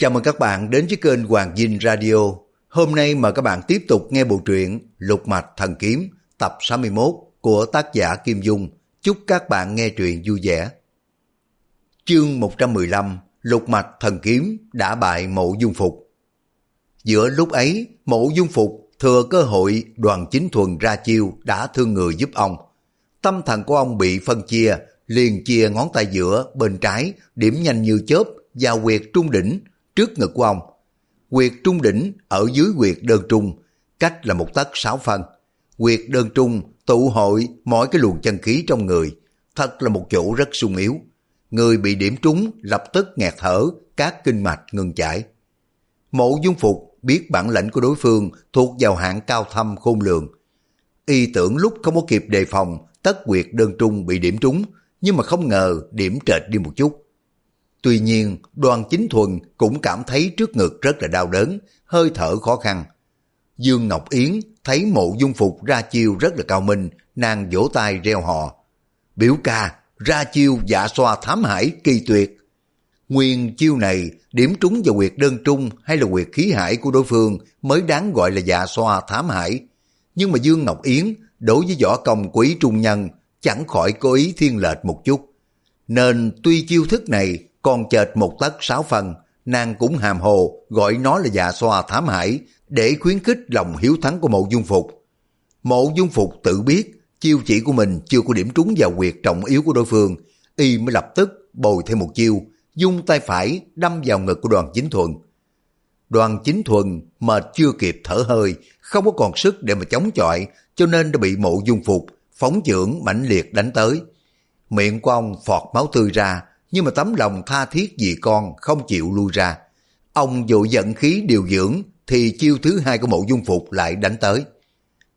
Chào mừng các bạn đến với kênh Hoàng Dinh Radio. Hôm nay mời các bạn tiếp tục nghe bộ truyện Lục Mạch Thần Kiếm tập 61 của tác giả Kim Dung. Chúc các bạn nghe truyện vui vẻ. Chương 115 Lục Mạch Thần Kiếm đã bại mộ dung phục. Giữa lúc ấy, mộ dung phục thừa cơ hội đoàn chính thuần ra chiêu đã thương người giúp ông. Tâm thần của ông bị phân chia, liền chia ngón tay giữa bên trái, điểm nhanh như chớp, vào quyệt trung đỉnh, trước ngực của ông. Quyệt trung đỉnh ở dưới quyệt đơn trung, cách là một tấc sáu phân. Quyệt đơn trung tụ hội mọi cái luồng chân khí trong người, thật là một chỗ rất sung yếu. Người bị điểm trúng lập tức nghẹt thở, các kinh mạch ngừng chảy. Mộ dung phục biết bản lĩnh của đối phương thuộc vào hạng cao thâm khôn lường. Y tưởng lúc không có kịp đề phòng, tất quyệt đơn trung bị điểm trúng, nhưng mà không ngờ điểm trệt đi một chút. Tuy nhiên, đoàn chính thuần cũng cảm thấy trước ngực rất là đau đớn, hơi thở khó khăn. Dương Ngọc Yến thấy mộ dung phục ra chiêu rất là cao minh, nàng vỗ tay reo hò. Biểu ca, ra chiêu dạ xoa thám hải kỳ tuyệt. Nguyên chiêu này điểm trúng vào quyệt đơn trung hay là quyệt khí hải của đối phương mới đáng gọi là dạ xoa thám hải. Nhưng mà Dương Ngọc Yến đối với võ công quý trung nhân chẳng khỏi cố ý thiên lệch một chút. Nên tuy chiêu thức này còn chệt một tấc sáu phần, nàng cũng hàm hồ gọi nó là dạ xoa thám hải để khuyến khích lòng hiếu thắng của mộ dung phục. Mộ dung phục tự biết chiêu chỉ của mình chưa có điểm trúng vào quyệt trọng yếu của đối phương, y mới lập tức bồi thêm một chiêu, dung tay phải đâm vào ngực của đoàn chính thuần. Đoàn chính thuần mệt chưa kịp thở hơi, không có còn sức để mà chống chọi, cho nên đã bị mộ dung phục, phóng trưởng mãnh liệt đánh tới. Miệng của ông phọt máu tươi ra, nhưng mà tấm lòng tha thiết vì con không chịu lui ra. Ông dội giận khí điều dưỡng thì chiêu thứ hai của mộ dung phục lại đánh tới.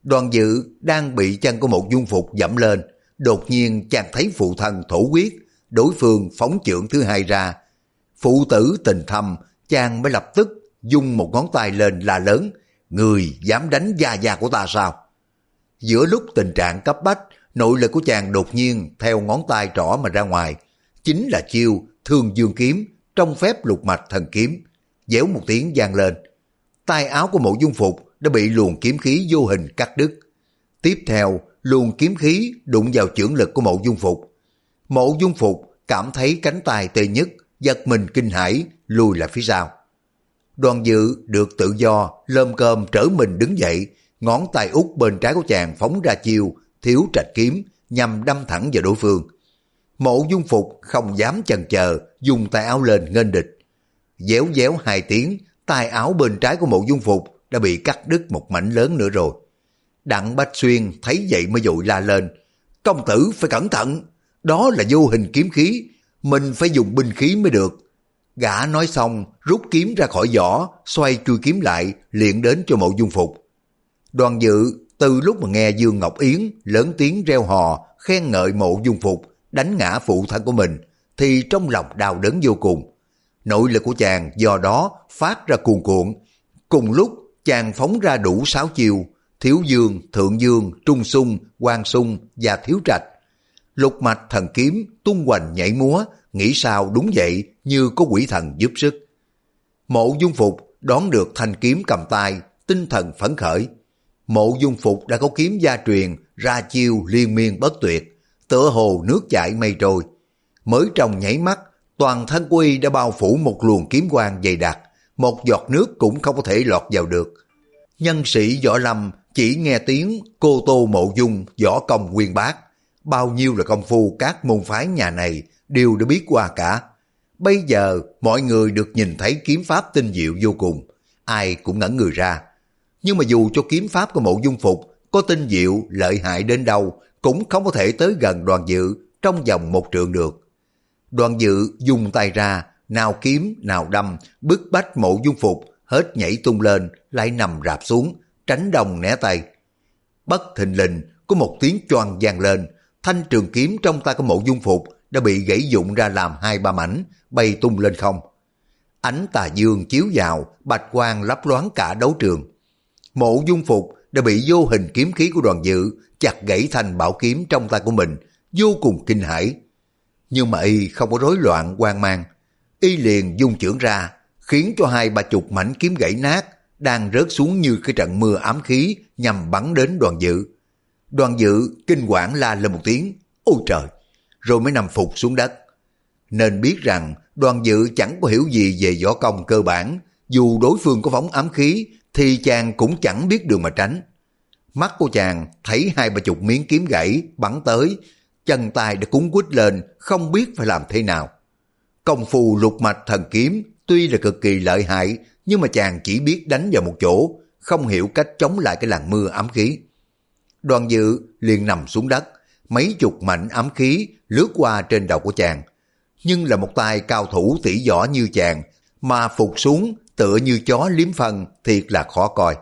Đoàn dự đang bị chân của Mộ dung phục dẫm lên, đột nhiên chàng thấy phụ thân thổ quyết, đối phương phóng trưởng thứ hai ra. Phụ tử tình thầm, chàng mới lập tức dung một ngón tay lên là lớn, người dám đánh gia gia của ta sao? Giữa lúc tình trạng cấp bách, nội lực của chàng đột nhiên theo ngón tay trỏ mà ra ngoài, chính là chiêu thương dương kiếm trong phép lục mạch thần kiếm, dẻo một tiếng vang lên. tay áo của mộ dung phục đã bị luồng kiếm khí vô hình cắt đứt. Tiếp theo, luồng kiếm khí đụng vào chưởng lực của mộ dung phục. Mộ dung phục cảm thấy cánh tay tê nhất, giật mình kinh hãi lùi lại phía sau. Đoàn dự được tự do, lơm cơm trở mình đứng dậy, ngón tay út bên trái của chàng phóng ra chiêu, thiếu trạch kiếm, nhằm đâm thẳng vào đối phương. Mộ dung phục không dám chần chờ, dùng tay áo lên nghênh địch. Déo déo hai tiếng, tay áo bên trái của mộ dung phục đã bị cắt đứt một mảnh lớn nữa rồi. Đặng Bách Xuyên thấy vậy mới dội la lên. Công tử phải cẩn thận, đó là vô hình kiếm khí, mình phải dùng binh khí mới được. Gã nói xong, rút kiếm ra khỏi vỏ, xoay chui kiếm lại, liền đến cho mộ dung phục. Đoàn dự, từ lúc mà nghe Dương Ngọc Yến lớn tiếng reo hò, khen ngợi mộ dung phục, đánh ngã phụ thân của mình, thì trong lòng đau đớn vô cùng. Nội lực của chàng do đó phát ra cuồn cuộn. Cùng lúc chàng phóng ra đủ sáu chiều, thiếu dương, thượng dương, trung sung, quan sung và thiếu trạch. Lục mạch thần kiếm tung hoành nhảy múa, nghĩ sao đúng vậy như có quỷ thần giúp sức. Mộ dung phục đón được thanh kiếm cầm tay, tinh thần phấn khởi. Mộ dung phục đã có kiếm gia truyền, ra chiêu liên miên bất tuyệt, tựa hồ nước chảy mây trôi. Mới trong nhảy mắt, toàn thân của y đã bao phủ một luồng kiếm quang dày đặc, một giọt nước cũng không có thể lọt vào được. Nhân sĩ võ lâm chỉ nghe tiếng cô tô mộ dung võ công quyên bác, bao nhiêu là công phu các môn phái nhà này đều đã biết qua cả. Bây giờ mọi người được nhìn thấy kiếm pháp tinh diệu vô cùng, ai cũng ngẩn người ra. Nhưng mà dù cho kiếm pháp của mộ dung phục có tinh diệu lợi hại đến đâu cũng không có thể tới gần đoàn dự trong vòng một trượng được. Đoàn dự dùng tay ra, nào kiếm, nào đâm, bức bách mộ dung phục, hết nhảy tung lên, lại nằm rạp xuống, tránh đồng né tay. Bất thình lình, có một tiếng choang vang lên, thanh trường kiếm trong tay của mộ dung phục đã bị gãy dụng ra làm hai ba mảnh, bay tung lên không. Ánh tà dương chiếu vào, bạch quang lấp loáng cả đấu trường. Mộ dung phục đã bị vô hình kiếm khí của đoàn dự chặt gãy thành bảo kiếm trong tay của mình, vô cùng kinh hãi. Nhưng mà y không có rối loạn hoang mang, y liền dung trưởng ra, khiến cho hai ba chục mảnh kiếm gãy nát, đang rớt xuống như cái trận mưa ám khí nhằm bắn đến đoàn dự. Đoàn dự kinh quản la lên một tiếng, ôi trời, rồi mới nằm phục xuống đất. Nên biết rằng đoàn dự chẳng có hiểu gì về võ công cơ bản, dù đối phương có phóng ám khí thì chàng cũng chẳng biết đường mà tránh. Mắt của chàng thấy hai ba chục miếng kiếm gãy bắn tới, chân tay đã cúng quýt lên, không biết phải làm thế nào. Công phu lục mạch thần kiếm tuy là cực kỳ lợi hại, nhưng mà chàng chỉ biết đánh vào một chỗ, không hiểu cách chống lại cái làn mưa ám khí. Đoàn dự liền nằm xuống đất, mấy chục mảnh ám khí lướt qua trên đầu của chàng. Nhưng là một tay cao thủ tỷ võ như chàng, mà phục xuống tựa như chó liếm phân thiệt là khó coi.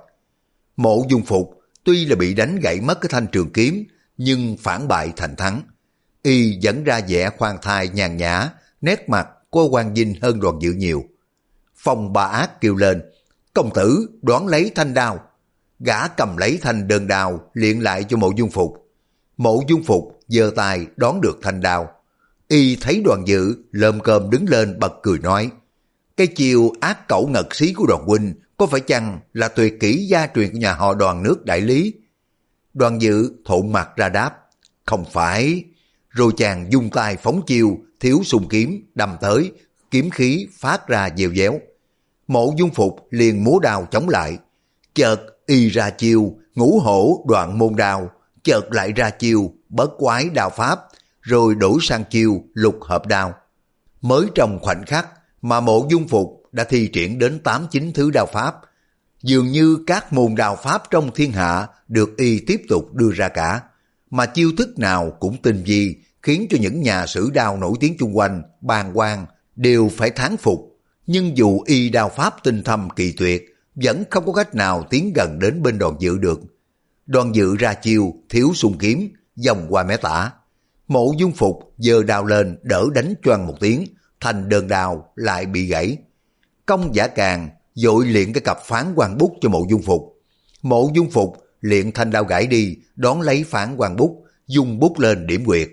Mộ dung phục tuy là bị đánh gãy mất cái thanh trường kiếm, nhưng phản bại thành thắng. Y dẫn ra vẻ khoan thai nhàn nhã, nét mặt có quan dinh hơn đoàn dự nhiều. Phong ba ác kêu lên, công tử đoán lấy thanh đao. Gã cầm lấy thanh đơn đao liện lại cho mộ dung phục. Mộ dung phục giơ tay đón được thanh đao. Y thấy đoàn dự lơm cơm đứng lên bật cười nói, cái chiều ác cẩu ngật xí của đoàn huynh có phải chăng là tuyệt kỹ gia truyền của nhà họ đoàn nước đại lý? Đoàn dự thộn mặt ra đáp, không phải. Rồi chàng dung tay phóng chiêu, thiếu sùng kiếm, đâm tới, kiếm khí phát ra dèo déo. Mộ dung phục liền múa đao chống lại. Chợt y ra chiêu, ngũ hổ đoạn môn đao, chợt lại ra chiêu, bớt quái đao pháp, rồi đổi sang chiêu lục hợp đao. Mới trong khoảnh khắc mà mộ dung phục đã thi triển đến 8-9 thứ đao pháp. Dường như các môn đao pháp trong thiên hạ được y tiếp tục đưa ra cả, mà chiêu thức nào cũng tinh vi khiến cho những nhà sử đao nổi tiếng chung quanh, bàn quan đều phải thán phục. Nhưng dù y đao pháp tinh thâm kỳ tuyệt, vẫn không có cách nào tiến gần đến bên đoàn dự được. Đoàn dự ra chiêu, thiếu sung kiếm, dòng qua mé tả. Mộ dung phục giơ đao lên đỡ đánh choang một tiếng, thành đơn đào lại bị gãy. Công giả càng dội luyện cái cặp phán quan bút cho mộ dung phục. Mộ dung phục luyện thanh đao gãy đi, đón lấy phán quan bút, dùng bút lên điểm quyệt.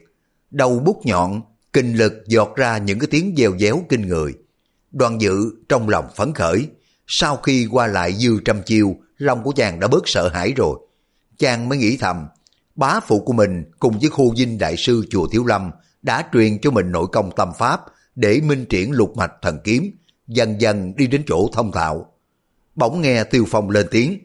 Đầu bút nhọn, kinh lực giọt ra những cái tiếng dèo déo kinh người. Đoàn dự trong lòng phấn khởi, sau khi qua lại dư trăm chiêu, lòng của chàng đã bớt sợ hãi rồi. Chàng mới nghĩ thầm, bá phụ của mình cùng với khu dinh đại sư chùa Thiếu Lâm đã truyền cho mình nội công tâm pháp để minh triển lục mạch thần kiếm, dần dần đi đến chỗ thông thạo. Bỗng nghe Tiêu Phong lên tiếng,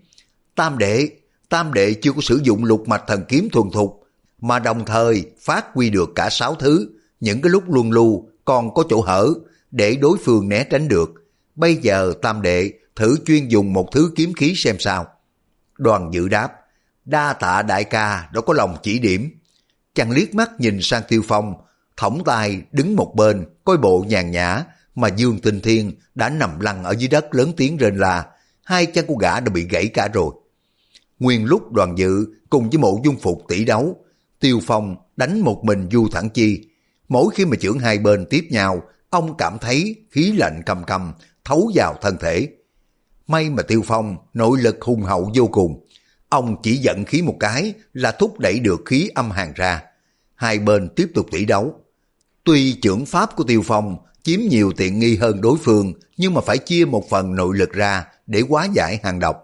Tam đệ, Tam đệ chưa có sử dụng lục mạch thần kiếm thuần thục, mà đồng thời phát huy được cả sáu thứ, những cái lúc luân lưu còn có chỗ hở để đối phương né tránh được. Bây giờ Tam đệ thử chuyên dùng một thứ kiếm khí xem sao. Đoàn dự đáp, đa tạ đại ca đã có lòng chỉ điểm. Chàng liếc mắt nhìn sang Tiêu Phong, thõng tay đứng một bên, coi bộ nhàn nhã, mà Dương Tinh Thiên đã nằm lăn ở dưới đất lớn tiếng rên là hai chân của gã đã bị gãy cả rồi. Nguyên lúc đoàn dự cùng với mộ dung phục tỷ đấu, Tiêu Phong đánh một mình Du Thẳng Chi. Mỗi khi mà trưởng hai bên tiếp nhau, ông cảm thấy khí lạnh cầm cầm thấu vào thân thể. May mà Tiêu Phong nội lực hùng hậu vô cùng. Ông chỉ giận khí một cái là thúc đẩy được khí âm hàng ra. Hai bên tiếp tục tỷ đấu. Tuy trưởng pháp của Tiêu Phong chiếm nhiều tiện nghi hơn đối phương, nhưng mà phải chia một phần nội lực ra để hóa giải hàng độc.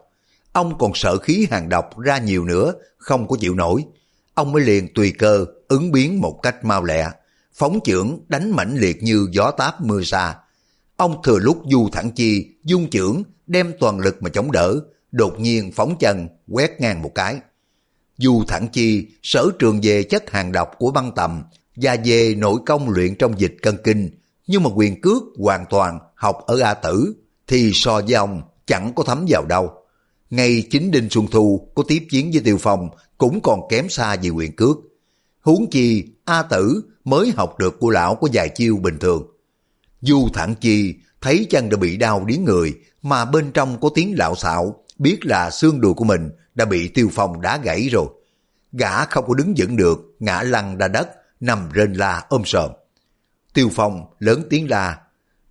Ông còn sợ khí hàng độc ra nhiều nữa, không có chịu nổi. Ông mới liền tùy cơ, ứng biến một cách mau lẹ, phóng trưởng đánh mãnh liệt như gió táp mưa xa. Ông thừa lúc du thẳng chi, dung trưởng, đem toàn lực mà chống đỡ, đột nhiên phóng chân, quét ngang một cái. Du thẳng chi, sở trường về chất hàng độc của băng tầm, và về nội công luyện trong dịch cân kinh, nhưng mà quyền cước hoàn toàn học ở A Tử, thì so với ông chẳng có thấm vào đâu. Ngay chính Đinh Xuân Thu có tiếp chiến với Tiêu Phong cũng còn kém xa về quyền cước. Huống chi A Tử mới học được của lão có vài chiêu bình thường. Du thẳng chi thấy chân đã bị đau đến người mà bên trong có tiếng lạo xạo biết là xương đùi của mình đã bị Tiêu Phong đá gãy rồi. Gã không có đứng vững được, ngã lăn ra đất, nằm rên la ôm sờm. Tiêu Phong lớn tiếng la,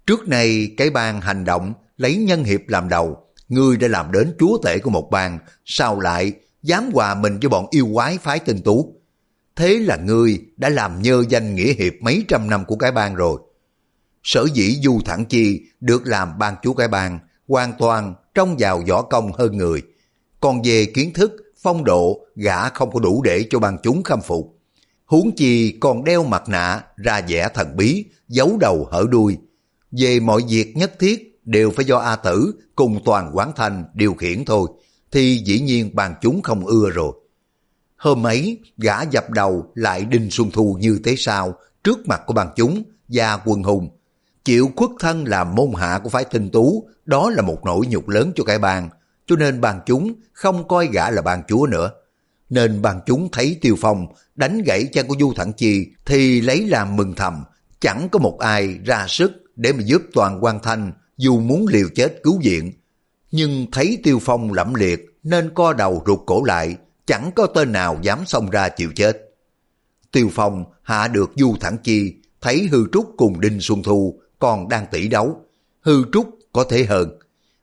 trước nay cái bang hành động lấy nhân hiệp làm đầu, ngươi đã làm đến chúa tể của một bang, sao lại dám hòa mình cho bọn yêu quái phái tinh tú. Thế là ngươi đã làm nhơ danh nghĩa hiệp mấy trăm năm của cái bang rồi. sở dĩ Du Thẳng Chi được làm ban chúa cái bang hoàn toàn trong vào võ công hơn người. Còn về kiến thức, phong độ, gã không có đủ để cho bang chúng khâm phục. Huống chi còn đeo mặt nạ, ra vẻ thần bí, giấu đầu hở đuôi. Về mọi việc nhất thiết đều phải do A Tử cùng toàn quán thành điều khiển thôi, thì dĩ nhiên bàn chúng không ưa rồi. Hôm ấy, gã dập đầu lại Đinh Xuân Thu như thế sao trước mặt của bàn chúng và quân hùng. Chịu khuất thân làm môn hạ của phái tinh tú, đó là một nỗi nhục lớn cho cái bàn cho nên bàn chúng không coi gã là bàn chúa nữa. Nên bằng chúng thấy Tiêu Phong đánh gãy chân của Du Thẳng Chi thì lấy làm mừng thầm, chẳng có một ai ra sức để mà giúp toàn quan thanh dù muốn liều chết cứu viện. Nhưng thấy Tiêu Phong lẫm liệt nên co đầu rụt cổ lại, chẳng có tên nào dám xông ra chịu chết. Tiêu Phong hạ được Du Thẳng Chi, thấy Hư Trúc cùng Đinh Xuân Thu còn đang tỷ đấu. Hư Trúc có thể hơn.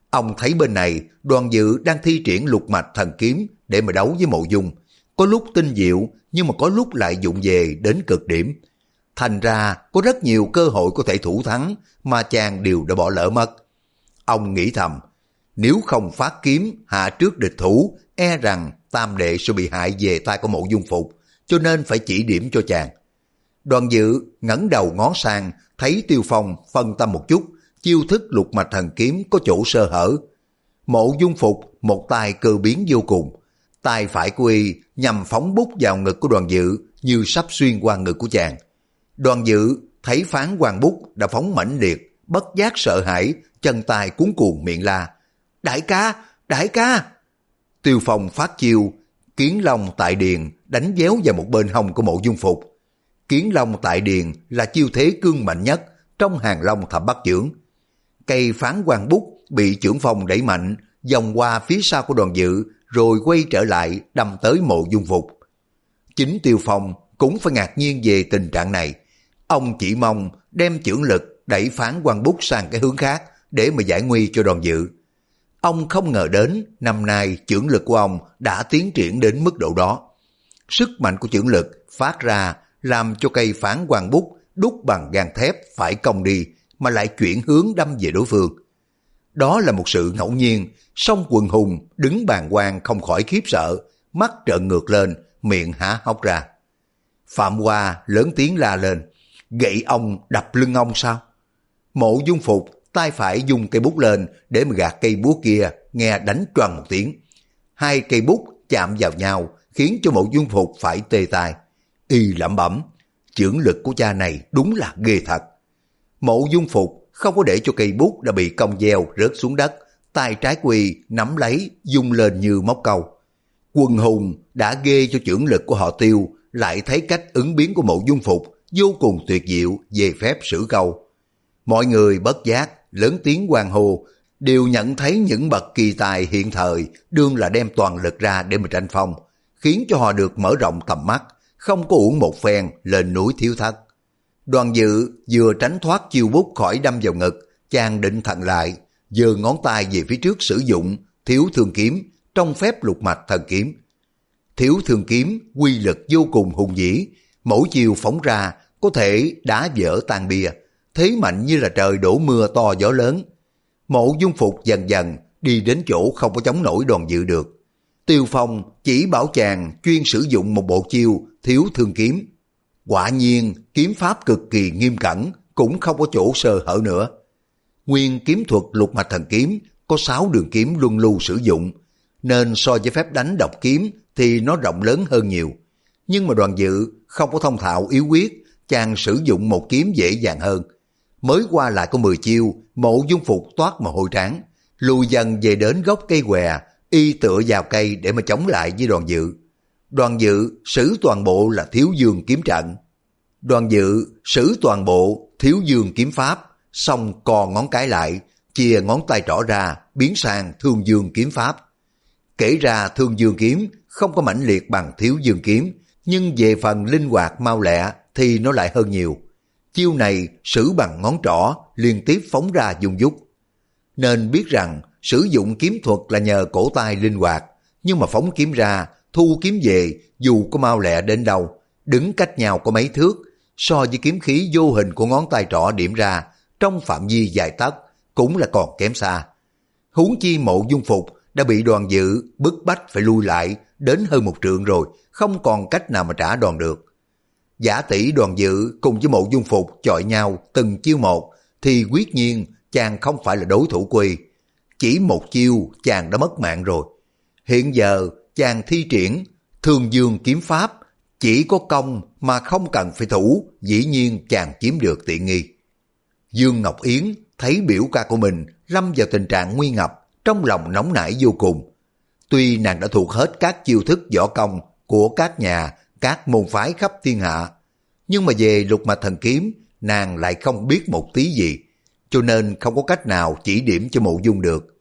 Ông thấy bên này đoàn dự đang thi triển lục mạch thần kiếm để mà đấu với mộ dung. Có lúc tinh diệu nhưng mà có lúc lại dụng về đến cực điểm. Thành ra có rất nhiều cơ hội có thể thủ thắng mà chàng đều đã bỏ lỡ mất. Ông nghĩ thầm, nếu không phát kiếm hạ trước địch thủ, e rằng tam đệ sẽ bị hại về tay của mộ dung phục, cho nên phải chỉ điểm cho chàng. Đoàn dự ngẩng đầu ngó sang, thấy tiêu phong phân tâm một chút, chiêu thức lục mạch thần kiếm có chỗ sơ hở. Mộ dung phục một tay cơ biến vô cùng, tay phải của y nhằm phóng bút vào ngực của đoàn dự như sắp xuyên qua ngực của chàng. Đoàn dự thấy phán hoàng bút đã phóng mãnh liệt, bất giác sợ hãi, chân tay cuốn cuồng miệng la. Đại ca, đại ca! Tiêu Phong phát chiêu, kiến long tại điền đánh déo vào một bên hông của mộ dung phục. Kiến long tại điền là chiêu thế cương mạnh nhất trong hàng long thập bắt trưởng. Cây phán quan bút bị trưởng phong đẩy mạnh, vòng qua phía sau của đoàn dự, rồi quay trở lại đâm tới mộ dung phục. Chính Tiêu Phong cũng phải ngạc nhiên về tình trạng này. Ông chỉ mong đem trưởng lực đẩy phán quan bút sang cái hướng khác để mà giải nguy cho đoàn dự. Ông không ngờ đến năm nay trưởng lực của ông đã tiến triển đến mức độ đó. Sức mạnh của trưởng lực phát ra làm cho cây phán quan bút đúc bằng gan thép phải cong đi mà lại chuyển hướng đâm về đối phương. Đó là một sự ngẫu nhiên, song quần hùng đứng bàn quan không khỏi khiếp sợ, mắt trợn ngược lên, miệng há hốc ra. Phạm Hoa lớn tiếng la lên, gậy ông đập lưng ông sao? Mộ dung phục tay phải dùng cây bút lên để mà gạt cây búa kia, nghe đánh tròn một tiếng. Hai cây bút chạm vào nhau, khiến cho mộ dung phục phải tê tai. Y lẩm bẩm, chưởng lực của cha này đúng là ghê thật. Mộ dung phục không có để cho cây bút đã bị cong gieo rớt xuống đất, tay trái quỳ nắm lấy, dung lên như móc câu. Quần hùng đã ghê cho trưởng lực của họ tiêu, lại thấy cách ứng biến của mộ dung phục vô cùng tuyệt diệu về phép sử câu. Mọi người bất giác lớn tiếng hoàng hồ, đều nhận thấy những bậc kỳ tài hiện thời đương là đem toàn lực ra để mà tranh phong, khiến cho họ được mở rộng tầm mắt, không có uổng một phen lên núi thiếu thất. Đoàn dự vừa tránh thoát chiêu bút khỏi đâm vào ngực, chàng định thận lại, giơ ngón tay về phía trước sử dụng thiếu thương kiếm trong phép lục mạch thần kiếm. Thiếu thương kiếm quy lực vô cùng hùng dĩ, mỗi chiều phóng ra có thể đá vỡ tan bia, thế mạnh như là trời đổ mưa to gió lớn. Mộ dung phục dần dần đi đến chỗ không có chống nổi đoàn dự được. Tiêu Phong chỉ bảo chàng chuyên sử dụng một bộ chiêu thiếu thương kiếm. Quả nhiên kiếm pháp cực kỳ nghiêm cẩn, cũng không có chỗ sơ hở nữa. Nguyên kiếm thuật lục mạch thần kiếm có 6 đường kiếm luân lưu sử dụng, nên so với phép đánh độc kiếm thì nó rộng lớn hơn nhiều. Nhưng mà đoàn dự không có thông thạo yếu quyết, chàng sử dụng một kiếm dễ dàng hơn, mới qua lại có 10 chiêu, mộ dung phục toát mà hôi tráng, lùi dần về đến gốc cây què, y tựa vào cây để mà chống lại với đoàn dự. Đoàn dự sử toàn bộ là thiếu dương kiếm trận. Đoàn dự sử toàn bộ thiếu dương kiếm pháp, xong co ngón cái lại, chia ngón tay trỏ ra, biến sang thương dương kiếm pháp. Kể ra thương dương kiếm không có mãnh liệt bằng thiếu dương kiếm, nhưng về phần linh hoạt mau lẹ thì nó lại hơn nhiều chiêu này sử bằng ngón trỏ liên tiếp phóng ra dùng dút. Nên biết rằng sử dụng kiếm thuật là nhờ cổ tay linh hoạt, nhưng mà phóng kiếm ra, thu kiếm về dù có mau lẹ đến đâu, đứng cách nhau có mấy thước, so với kiếm khí vô hình của ngón tay trỏ điểm ra, trong phạm vi dài tấc cũng là còn kém xa. Huống chi mộ dung phục đã bị đoàn dự bức bách phải lui lại đến hơn một trượng rồi, không còn cách nào mà trả đòn được. Giả tỷ đoàn dự cùng với mộ dung phục chọi nhau từng chiêu một, thì quyết nhiên chàng không phải là đối thủ quy. Chỉ một chiêu chàng đã mất mạng rồi. Hiện giờ chàng thi triển thường dương kiếm pháp, chỉ có công mà không cần phải thủ, dĩ nhiên chàng chiếm được tiện nghi. Dương Ngọc Yến thấy biểu ca của mình lâm vào tình trạng nguy ngập, trong lòng nóng nảy vô cùng. Tuy nàng đã thuộc hết các chiêu thức võ công của các nhà, các môn phái khắp thiên hạ, nhưng mà về lục mạch thần kiếm, nàng lại không biết một tí gì, cho nên không có cách nào chỉ điểm cho mộ dung được.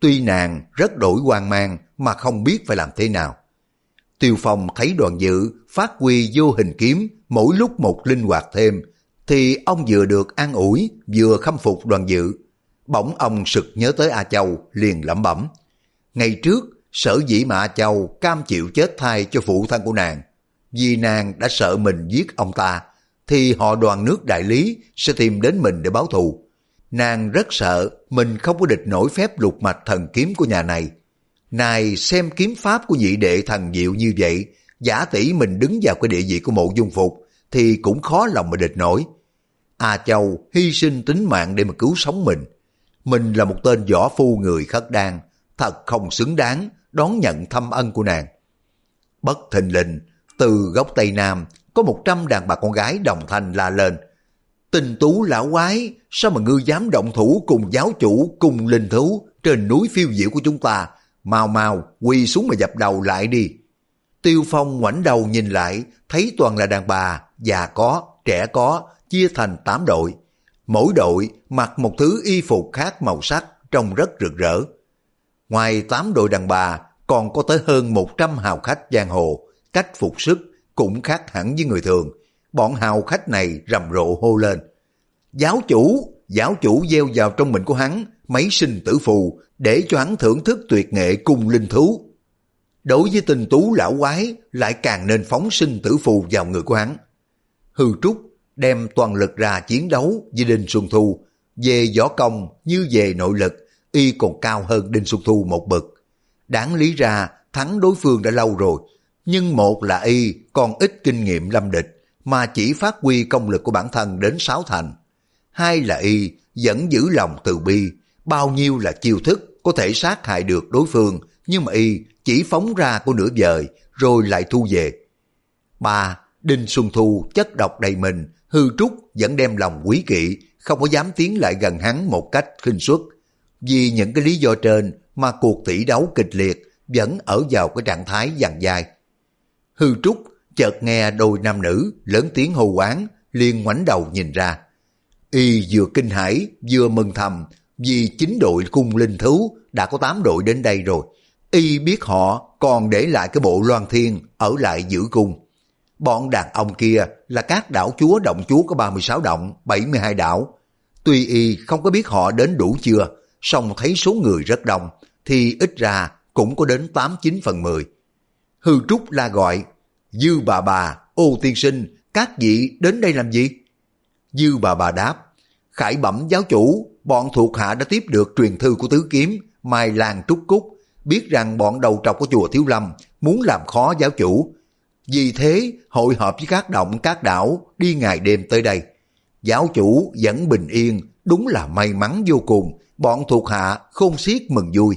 Tuy nàng rất đổi hoang mang mà không biết phải làm thế nào. Tiêu Phong thấy đoàn dự phát huy vô hình kiếm mỗi lúc một linh hoạt thêm, thì ông vừa được an ủi vừa khâm phục đoàn dự. Bỗng ông sực nhớ tới A Châu liền lẩm bẩm. Ngày trước, sở dĩ mà A Châu cam chịu chết thai cho phụ thân của nàng. Vì nàng đã sợ mình giết ông ta, thì họ đoàn nước đại lý sẽ tìm đến mình để báo thù. Nàng rất sợ mình không có địch nổi phép lục mạch thần kiếm của nhà này. Này xem kiếm pháp của nhị đệ thần diệu như vậy, giả tỷ mình đứng vào cái địa vị của mộ dung phục, thì cũng khó lòng mà địch nổi. A Châu hy sinh tính mạng để mà cứu sống mình. Mình là một tên võ phu người khất đan, thật không xứng đáng đón nhận thâm ân của nàng. Bất thình lình, từ góc Tây Nam, có một trăm đàn bà con gái đồng thanh la lên. Tình tú lão quái, sao mà ngươi dám động thủ cùng giáo chủ, cùng linh thú trên núi phiêu diệu của chúng ta? Mau mau, quỳ xuống mà dập đầu lại đi. Tiêu Phong ngoảnh đầu nhìn lại, thấy toàn là đàn bà, già có, trẻ có, chia thành 8 đội. Mỗi đội mặc một thứ y phục khác màu sắc, trông rất rực rỡ. Ngoài 8 đội đàn bà, còn có tới hơn 100 hào khách giang hồ, cách phục sức cũng khác hẳn với người thường. Bọn hào khách này rầm rộ hô lên. Giáo chủ, giáo chủ gieo vào trong mình của hắn mấy sinh tử phù để cho hắn thưởng thức tuyệt nghệ cung linh thú. Đối với tình tú lão quái lại càng nên phóng sinh tử phù vào người của hắn. Hư Trúc đem toàn lực ra chiến đấu với Đinh Xuân Thu. Về võ công như về nội lực, y còn cao hơn Đinh Xuân Thu một bậc. Đáng lý ra thắng đối phương đã lâu rồi, nhưng một là y còn ít kinh nghiệm lâm địch, mà chỉ phát huy công lực của bản thân đến sáu thành. Hai là y vẫn giữ lòng từ bi, bao nhiêu là chiêu thức có thể sát hại được đối phương, nhưng mà y chỉ phóng ra của nửa vời rồi lại thu về. Ba, Đinh Xuân Thu chất độc đầy mình, hư trúc vẫn đem lòng quý kỵ, không có dám tiến lại gần hắn một cách khinh suất. Vì những cái lý do trên mà cuộc tỷ đấu kịch liệt vẫn ở vào cái trạng thái dằn dài Hư trúc chợt nghe đôi nam nữ lớn tiếng hô quán, liền ngoảnh đầu nhìn ra. Y vừa kinh hãi vừa mừng thầm vì chính đội cung linh thú đã có tám đội đến đây rồi. Y biết họ còn để lại cái bộ loan thiên ở lại giữ cung. Bọn đàn ông kia là các đảo chúa động chúa có 36 động, 72 đảo. Tuy y không có biết họ đến đủ chưa, song thấy số người rất đông, thì ít ra cũng có đến 89 phần 10. Hư Trúc la gọi, Dư bà bà, ô tiên sinh, các vị đến đây làm gì? Dư bà bà đáp, khải bẩm giáo chủ, bọn thuộc hạ đã tiếp được truyền thư của tứ kiếm, Mai làng Trúc Cúc, biết rằng bọn đầu trọc của chùa Thiếu Lâm muốn làm khó giáo chủ, vì thế, hội họp với các động các đảo đi ngày đêm tới đây. Giáo chủ vẫn bình yên, đúng là may mắn vô cùng, bọn thuộc hạ không xiết mừng vui.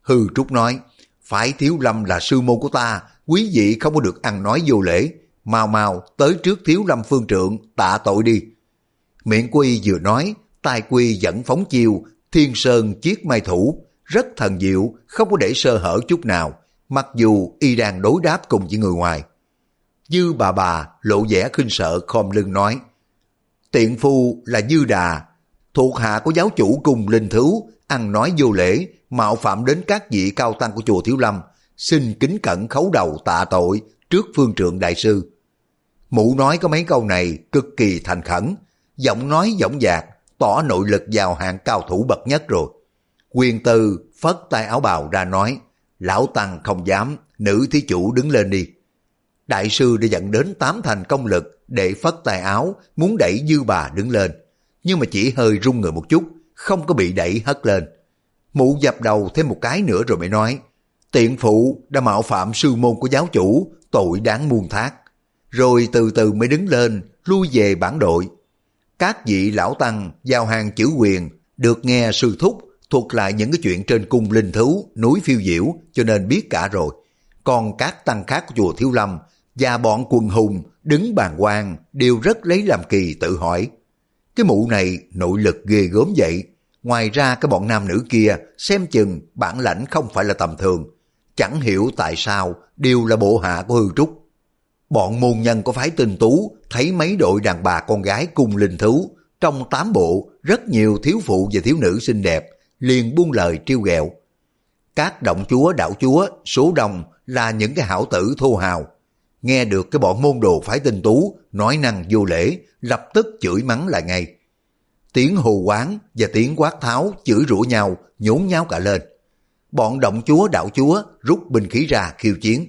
Hư Trúc nói, phải Thiếu Lâm là sư môn của ta, quý vị không có được ăn nói vô lễ. Mau mau tới trước Thiếu Lâm phương trượng, tạ tội đi. Miệng quy vừa nói, tai quy vẫn phóng chiêu, thiên sơn chiếc mai thủ, rất thần diệu, không có để sơ hở chút nào, mặc dù y đang đối đáp cùng với người ngoài. Dư bà bà lộ vẻ khinh sợ khom lưng nói, tiện phu là dư đà, thuộc hạ của giáo chủ cùng linh thú, ăn nói vô lễ, mạo phạm đến các vị cao tăng của chùa Thiếu Lâm, xin kính cẩn khấu đầu tạ tội trước phương trượng đại sư. Mụ nói có mấy câu này cực kỳ thành khẩn, giọng nói giọng dạc, tỏ nội lực vào hạng cao thủ bậc nhất rồi. Quyền tư phất tay áo bào ra nói, Lão Tăng không dám, nữ thí chủ đứng lên đi. Đại sư đã dẫn đến tám thành công lực để phất tài áo, muốn đẩy dư bà đứng lên. nhưng mà chỉ hơi rung người một chút, không có bị đẩy hất lên. Mụ dập đầu thêm một cái nữa rồi mới nói, tiện phụ đã mạo phạm sư môn của giáo chủ, tội đáng muôn thác. Rồi từ từ mới đứng lên, lui về bản đội. Các vị lão tăng giao hàng chữ quyền được nghe sư thúc thuật lại những cái chuyện trên cung linh thú, núi phiêu diễu cho nên biết cả rồi. Còn các tăng khác của chùa Thiếu Lâm và bọn quần hùng đứng bàn quan đều rất lấy làm kỳ tự hỏi. Cái mụ này nội lực ghê gớm vậy. Ngoài ra cái bọn nam nữ kia xem chừng bản lãnh không phải là tầm thường. Chẳng hiểu tại sao đều là bộ hạ của hư trúc. Bọn môn nhân có phái tinh tú, thấy mấy đội đàn bà con gái cùng linh thú. Trong tám bộ, rất nhiều thiếu phụ và thiếu nữ xinh đẹp, liền buông lời trêu ghẹo. Các động chúa, đạo chúa, số đông là những cái hảo tử thô hào. Nghe được cái bọn môn đồ phái tinh tú nói năng vô lễ, lập tức chửi mắng lại ngay. Tiếng hù quán và tiếng quát tháo chửi rủa nhau, nhốn nháo cả lên. Bọn động chúa, đạo chúa rút binh khí ra khiêu chiến.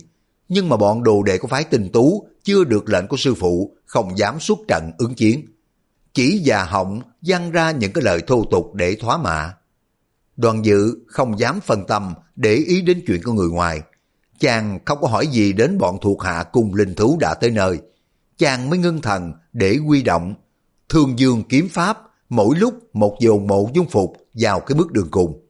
Nhưng mà bọn đồ đệ của phái tình tú chưa được lệnh của sư phụ, không dám xuất trận ứng chiến. Chỉ già họng dăng ra những cái lời thô tục để thoá mạ. Đoàn dự không dám phân tâm để ý đến chuyện của người ngoài. Chàng không có hỏi gì đến bọn thuộc hạ cùng linh thú đã tới nơi. Chàng mới ngưng thần để quy động. Thường dương kiếm pháp, mỗi lúc một dồn mộ dung phục vào cái bước đường cùng.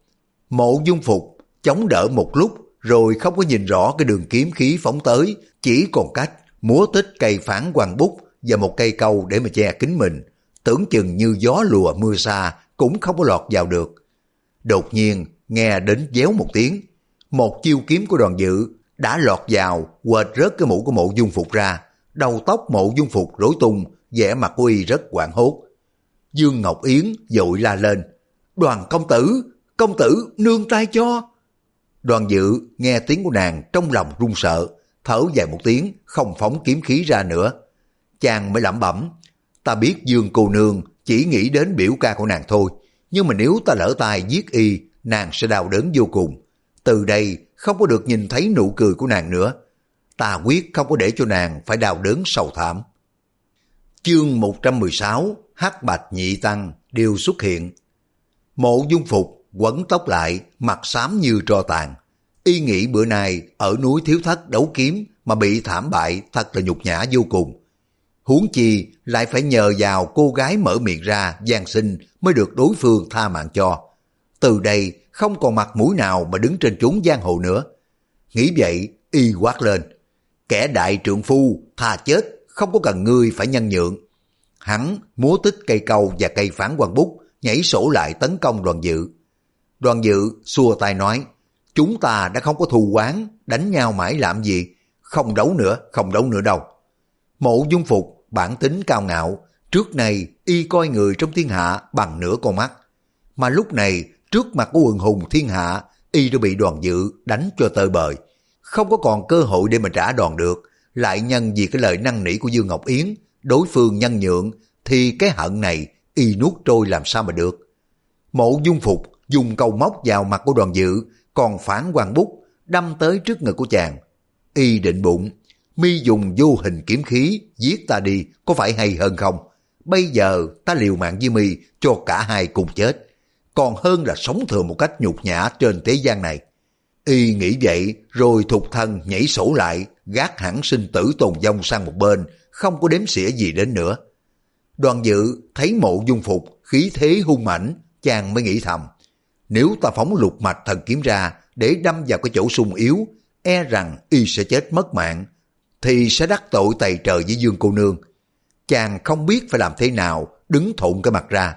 Mộ dung phục chống đỡ một lúc rồi không có nhìn rõ cái đường kiếm khí phóng tới, chỉ còn cách múa tích cây phản hoàng bút và một cây câu để mà che kính mình. Tưởng chừng như gió lùa mưa xa cũng không có lọt vào được. Đột nhiên nghe đến déo một tiếng, một chiêu kiếm của đoàn dự đã lọt vào quệt rớt cái mũ của mộ dung phục ra, đầu tóc mộ dung phục rối tung, vẻ mặt của y rất hoảng hốt. Dương Ngọc Yến dội la lên, đoàn công tử, công tử nương tay cho. Đoàn dự nghe tiếng của nàng trong lòng run sợ, thở dài một tiếng, không phóng kiếm khí ra nữa. Chàng mới lẩm bẩm, ta biết Dương cô nương chỉ nghĩ đến biểu ca của nàng thôi, nhưng mà nếu ta lỡ tay giết y, nàng sẽ đau đớn vô cùng. Từ đây không có được nhìn thấy nụ cười của nàng nữa. Ta quyết không có để cho nàng phải đau đớn sầu thảm. Chương 116 hắc bạch nhị tăng đều xuất hiện. Mộ dung phục quấn tóc lại, mặt xám như tro tàn. Y nghĩ bữa nay ở núi thiếu thất đấu kiếm mà bị thảm bại thật là nhục nhã vô cùng. Huống chi lại phải nhờ vào cô gái mở miệng ra gian sinh mới được đối phương tha mạng cho. Từ đây không còn mặt mũi nào mà đứng trên chốn giang hồ nữa. Nghĩ vậy, y quát lên. Kẻ đại trượng phu, tha chết, không có cần ngươi phải nhân nhượng. Hắn múa tích cây câu và cây phán quan bút, nhảy sổ lại tấn công đoàn dự. Đoàn dự xua tay nói, chúng ta đã không có thù quán, đánh nhau mãi làm gì, không đấu nữa, không đấu nữa đâu. Mộ dung phục, bản tính cao ngạo, trước này y coi người trong thiên hạ bằng nửa con mắt. Mà lúc này, trước mặt của quần hùng thiên hạ, y đã bị đoàn dự đánh cho tơi bời. Không có còn cơ hội để mà trả đòn được, lại nhân vì cái lời năng nỉ của Dương Ngọc Yến, đối phương nhân nhượng, thì cái hận này y nuốt trôi làm sao mà được. Mộ dung phục dùng câu móc vào mặt của đoàn dự, còn phản hoàng bút đâm tới trước ngực của chàng. Y định bụng, mi dùng vô hình kiếm khí giết ta đi có phải hay hơn không? Bây giờ ta liều mạng với mi cho cả hai cùng chết. Còn hơn là sống thừa một cách nhục nhã trên thế gian này. Y nghĩ vậy rồi thục thân nhảy sổ lại, gác hẳn sinh tử tồn vong sang một bên, không có đếm xỉa gì đến nữa. Đoàn dự thấy mộ dung phục, khí thế hung mãnh, chàng mới nghĩ thầm. Nếu ta phóng lục mạch thần kiếm ra để đâm vào cái chỗ sung yếu, e rằng y sẽ chết mất mạng, thì sẽ đắc tội tày trời với dương cô nương. Chàng không biết phải làm thế nào, đứng thụn cái mặt ra.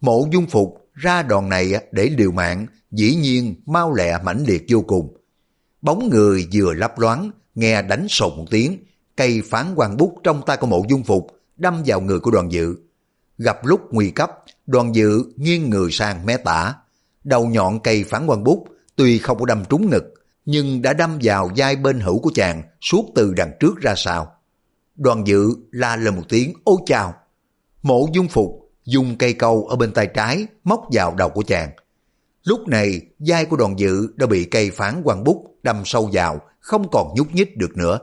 Mộ dung phục ra đòn này để liều mạng, dĩ nhiên mau lẹ mãnh liệt vô cùng. Bóng người vừa lấp loáng, nghe đánh sột một tiếng, cây phán quan bút trong tay của mộ dung phục đâm vào người của đoàn dự. Gặp lúc nguy cấp, đoàn dự nghiêng người sang mé tả. Đầu nhọn cây phán quan bút tuy không có đâm trúng ngực, nhưng đã đâm vào vai bên hữu của chàng suốt từ đằng trước ra sau. Đoàn dự la lên một tiếng ôi chào. Mộ dung phục dùng cây câu ở bên tay trái móc vào đầu của chàng. Lúc này, vai của đoàn dự đã bị cây phán quan bút đâm sâu vào, không còn nhúc nhích được nữa.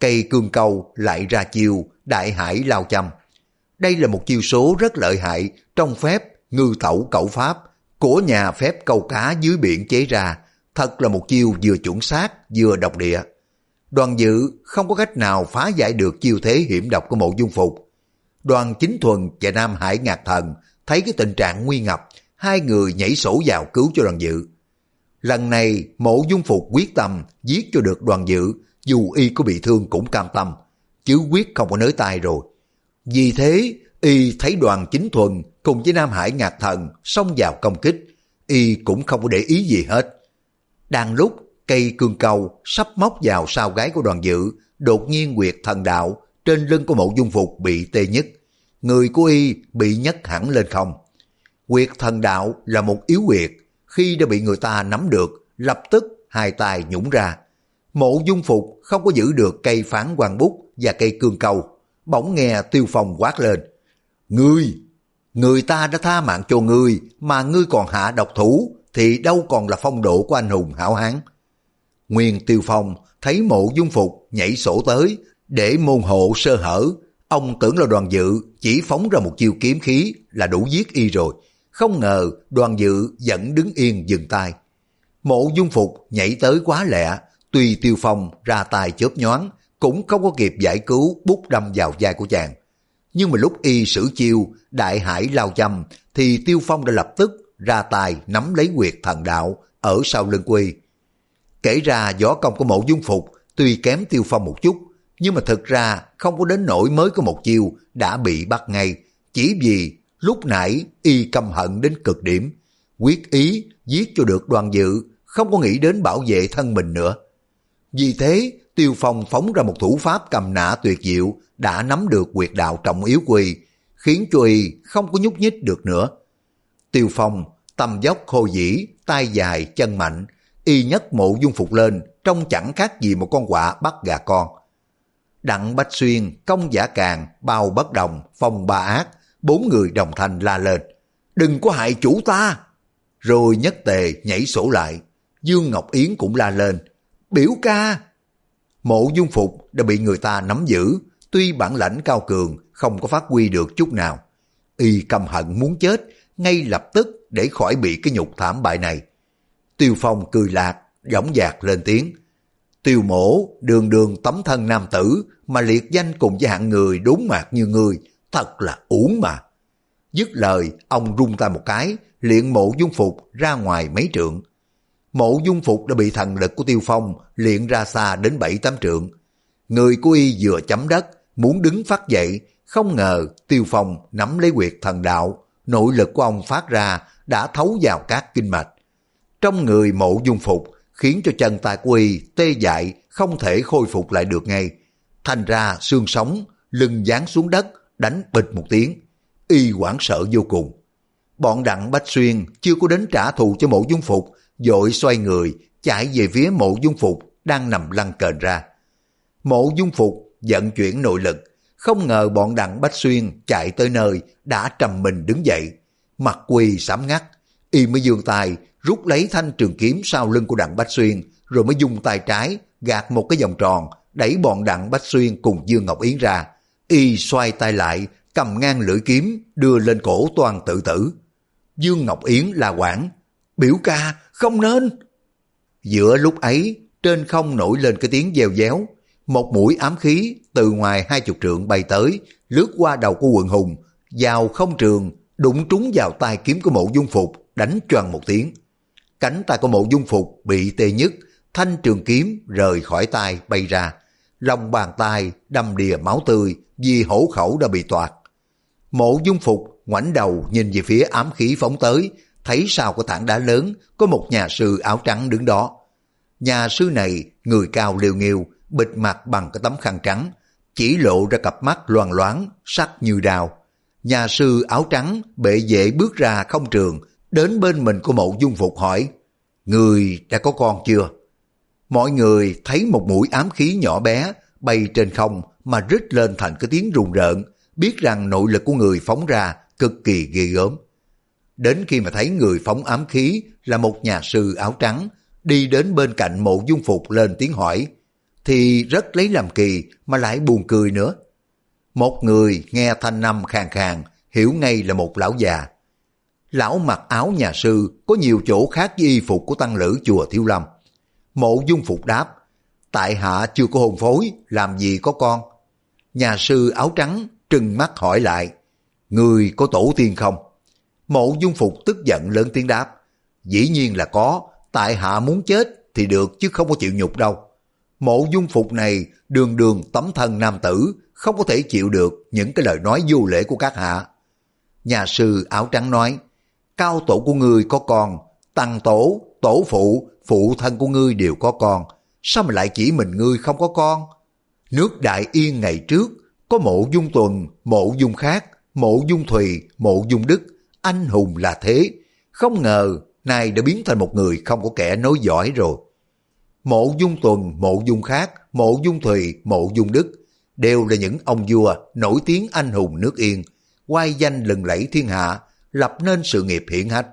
Cây cương câu lại ra chiều, đại hải lao châm. Đây là một chiêu số rất lợi hại trong phép ngư tẩu cẩu pháp của nhà phép câu cá dưới biển chế ra. Thật là một chiêu vừa chuẩn xác vừa độc địa. Đoàn dự không có cách nào phá giải được chiêu thế hiểm độc của mộ dung phục. Đoàn chính thuần và Nam Hải Ngạc Thần thấy cái tình trạng nguy ngập, hai người nhảy sổ vào cứu cho đoàn dự. Lần này mộ dung phục quyết tâm giết cho được đoàn dự, dù y có bị thương cũng cam tâm, chứ quyết không có nới tay rồi. Vì thế, y thấy đoàn chính thuần cùng với Nam Hải Ngạc Thần xông vào công kích, y cũng không có để ý gì hết. Đang lúc cây cương cầu sắp móc vào sau gái của đoàn dự, đột nhiên Nguyệt thần đạo trên lưng của mộ dung phục bị tê nhất. Người của y bị nhấc hẳn lên không. Quyệt thần đạo là một yếu quyệt, khi đã bị người ta nắm được, lập tức hai tay nhũng ra. Mộ dung phục không có giữ được cây phán quan bút và cây cương cầu, bỗng nghe tiêu phong quát lên. Ngươi, người ta đã tha mạng cho ngươi mà ngươi còn hạ độc thủ thì đâu còn là phong độ của anh hùng hảo hán. Nguyên tiêu phong thấy mộ dung phục nhảy sổ tới để môn hộ sơ hở. Ông tưởng là đoàn dự chỉ phóng ra một chiêu kiếm khí là đủ giết y rồi. Không ngờ đoàn dự vẫn đứng yên dừng tay. Mộ dung phục nhảy tới quá lẹ, tuy tiêu phong ra tay chớp nhoáng, cũng không có kịp giải cứu bút đâm vào vai của chàng. Nhưng mà lúc y sử chiêu, đại hải lao châm, thì tiêu phong đã lập tức ra tay nắm lấy quyệt thần đạo ở sau lưng quy. Kể ra võ công của mộ dung phục tuy kém tiêu phong một chút, nhưng mà thực ra không có đến nỗi mới có một chiêu đã bị bắt ngay, chỉ vì lúc nãy y căm hận đến cực điểm, quyết ý giết cho được đoàn dự, không có nghĩ đến bảo vệ thân mình nữa. Vì thế, Tiêu Phong phóng ra một thủ pháp cầm nã tuyệt diệu đã nắm được quyệt đạo trọng yếu quỳ, khiến cho y không có nhúc nhích được nữa. Tiêu Phong, tầm dốc khô dĩ, tay dài, chân mạnh, y nhất mộ dung phục lên, trông chẳng khác gì một con quạ bắt gà con. Đặng Bách Xuyên, công giả càng, bao bất đồng, phong ba ác, bốn người đồng thanh la lên. Đừng có hại chủ ta! Rồi nhất tề nhảy sổ lại. Dương Ngọc Yến cũng la lên. Biểu ca! Mộ dung phục đã bị người ta nắm giữ, tuy bản lãnh cao cường không có phát huy được chút nào. Y căm hận muốn chết, ngay lập tức để khỏi bị cái nhục thảm bại này. Tiêu Phong cười lạc, giọng dạc lên tiếng. Tiêu mổ, đường đường tấm thân nam tử, mà liệt danh cùng với hạng người đốn mạc như người, thật là uổng mà. Dứt lời, ông rung tay một cái, liện mộ dung phục ra ngoài mấy trượng. Mộ dung phục đã bị thần lực của Tiêu Phong liện ra xa đến bảy tám trượng. Người của y vừa chấm đất, muốn đứng phát dậy, không ngờ Tiêu Phong nắm lấy quyệt thần đạo, nội lực của ông phát ra đã thấu vào các kinh mạch. Trong người mộ dung phục khiến cho chân tay của y tê dại không thể khôi phục lại được ngay. Thành ra xương sống, lưng dán xuống đất, đánh bịch một tiếng. Y hoảng sợ vô cùng. Bọn đặng Bách Xuyên chưa có đến trả thù cho mộ dung phục, dội xoay người, chạy về phía mộ dung phục đang nằm lăn cờn ra. Mộ dung phục vận chuyển nội lực, không ngờ bọn đặng Bách Xuyên chạy tới nơi đã trầm mình đứng dậy. Mặt quỳ sám ngắt, y mới dương tay rút lấy thanh trường kiếm sau lưng của đặng Bách Xuyên rồi mới dùng tay trái gạt một cái vòng tròn đẩy bọn đặng Bách Xuyên cùng Dương Ngọc Yến ra. Y xoay tay lại cầm ngang lưỡi kiếm đưa lên cổ toàn tự tử. Dương Ngọc Yến là quản biểu ca không nên. Giữa lúc ấy trên không nổi lên cái tiếng dèo déo một mũi ám khí từ ngoài hai chục trượng bay tới lướt qua đầu của quận hùng vào không trường đụng trúng vào tay kiếm của mộ dung phục đánh choàng một tiếng cánh tay của mộ dung phục bị tê nhức, thanh trường kiếm rời khỏi tay bay ra. Lòng bàn tay đâm đìa máu tươi vì hổ khẩu đã bị toạt. Mộ dung phục ngoảnh đầu nhìn về phía ám khí phóng tới, thấy sau của tảng đá lớn có một nhà sư áo trắng đứng đó. Nhà sư này người cao liều nghiêu, bịt mặt bằng cái tấm khăn trắng, chỉ lộ ra cặp mắt loàn loáng, sắc như đào. Nhà sư áo trắng bệ dễ bước ra không trường, đến bên mình của mộ dung phục hỏi, Người đã có con chưa? Mọi người thấy một mũi ám khí nhỏ bé bay trên không mà rít lên thành cái tiếng rùng rợn, biết rằng nội lực của người phóng ra cực kỳ ghê gớm. Đến khi mà thấy người phóng ám khí là một nhà sư áo trắng, đi đến bên cạnh mộ dung phục lên tiếng hỏi, thì rất lấy làm kỳ mà lại buồn cười nữa. Một người nghe thanh năm khàn khàn, hiểu ngay là một lão già. Lão mặc áo nhà sư có nhiều chỗ khác với y phục của tăng lữ chùa Thiếu Lâm. Mộ dung phục đáp, tại hạ chưa có hồn phối, làm gì có con. Nhà sư áo trắng trừng mắt hỏi lại, người có tổ tiên không? Mộ dung phục tức giận lớn tiếng đáp, dĩ nhiên là có, tại hạ muốn chết thì được chứ không có chịu nhục đâu. Mộ dung phục này đường đường tấm thân nam tử, không có thể chịu được những cái lời nói vô lễ của các hạ. Nhà sư áo trắng nói, cao tổ của ngươi có con, tăng tổ, tổ phụ, phụ thân của ngươi đều có con, sao mà lại chỉ mình ngươi không có con? Nước Đại Yên ngày trước, có mộ dung tuần, mộ dung khác, mộ dung thùy, mộ dung đức, anh hùng là thế. Không ngờ, nay đã biến thành một người không có kẻ nói giỏi rồi. Mộ dung tuần, mộ dung khác, mộ dung thùy, mộ dung đức, đều là những ông vua nổi tiếng anh hùng nước Yên, quay danh lừng lẫy thiên hạ, lập nên sự nghiệp hiển hách.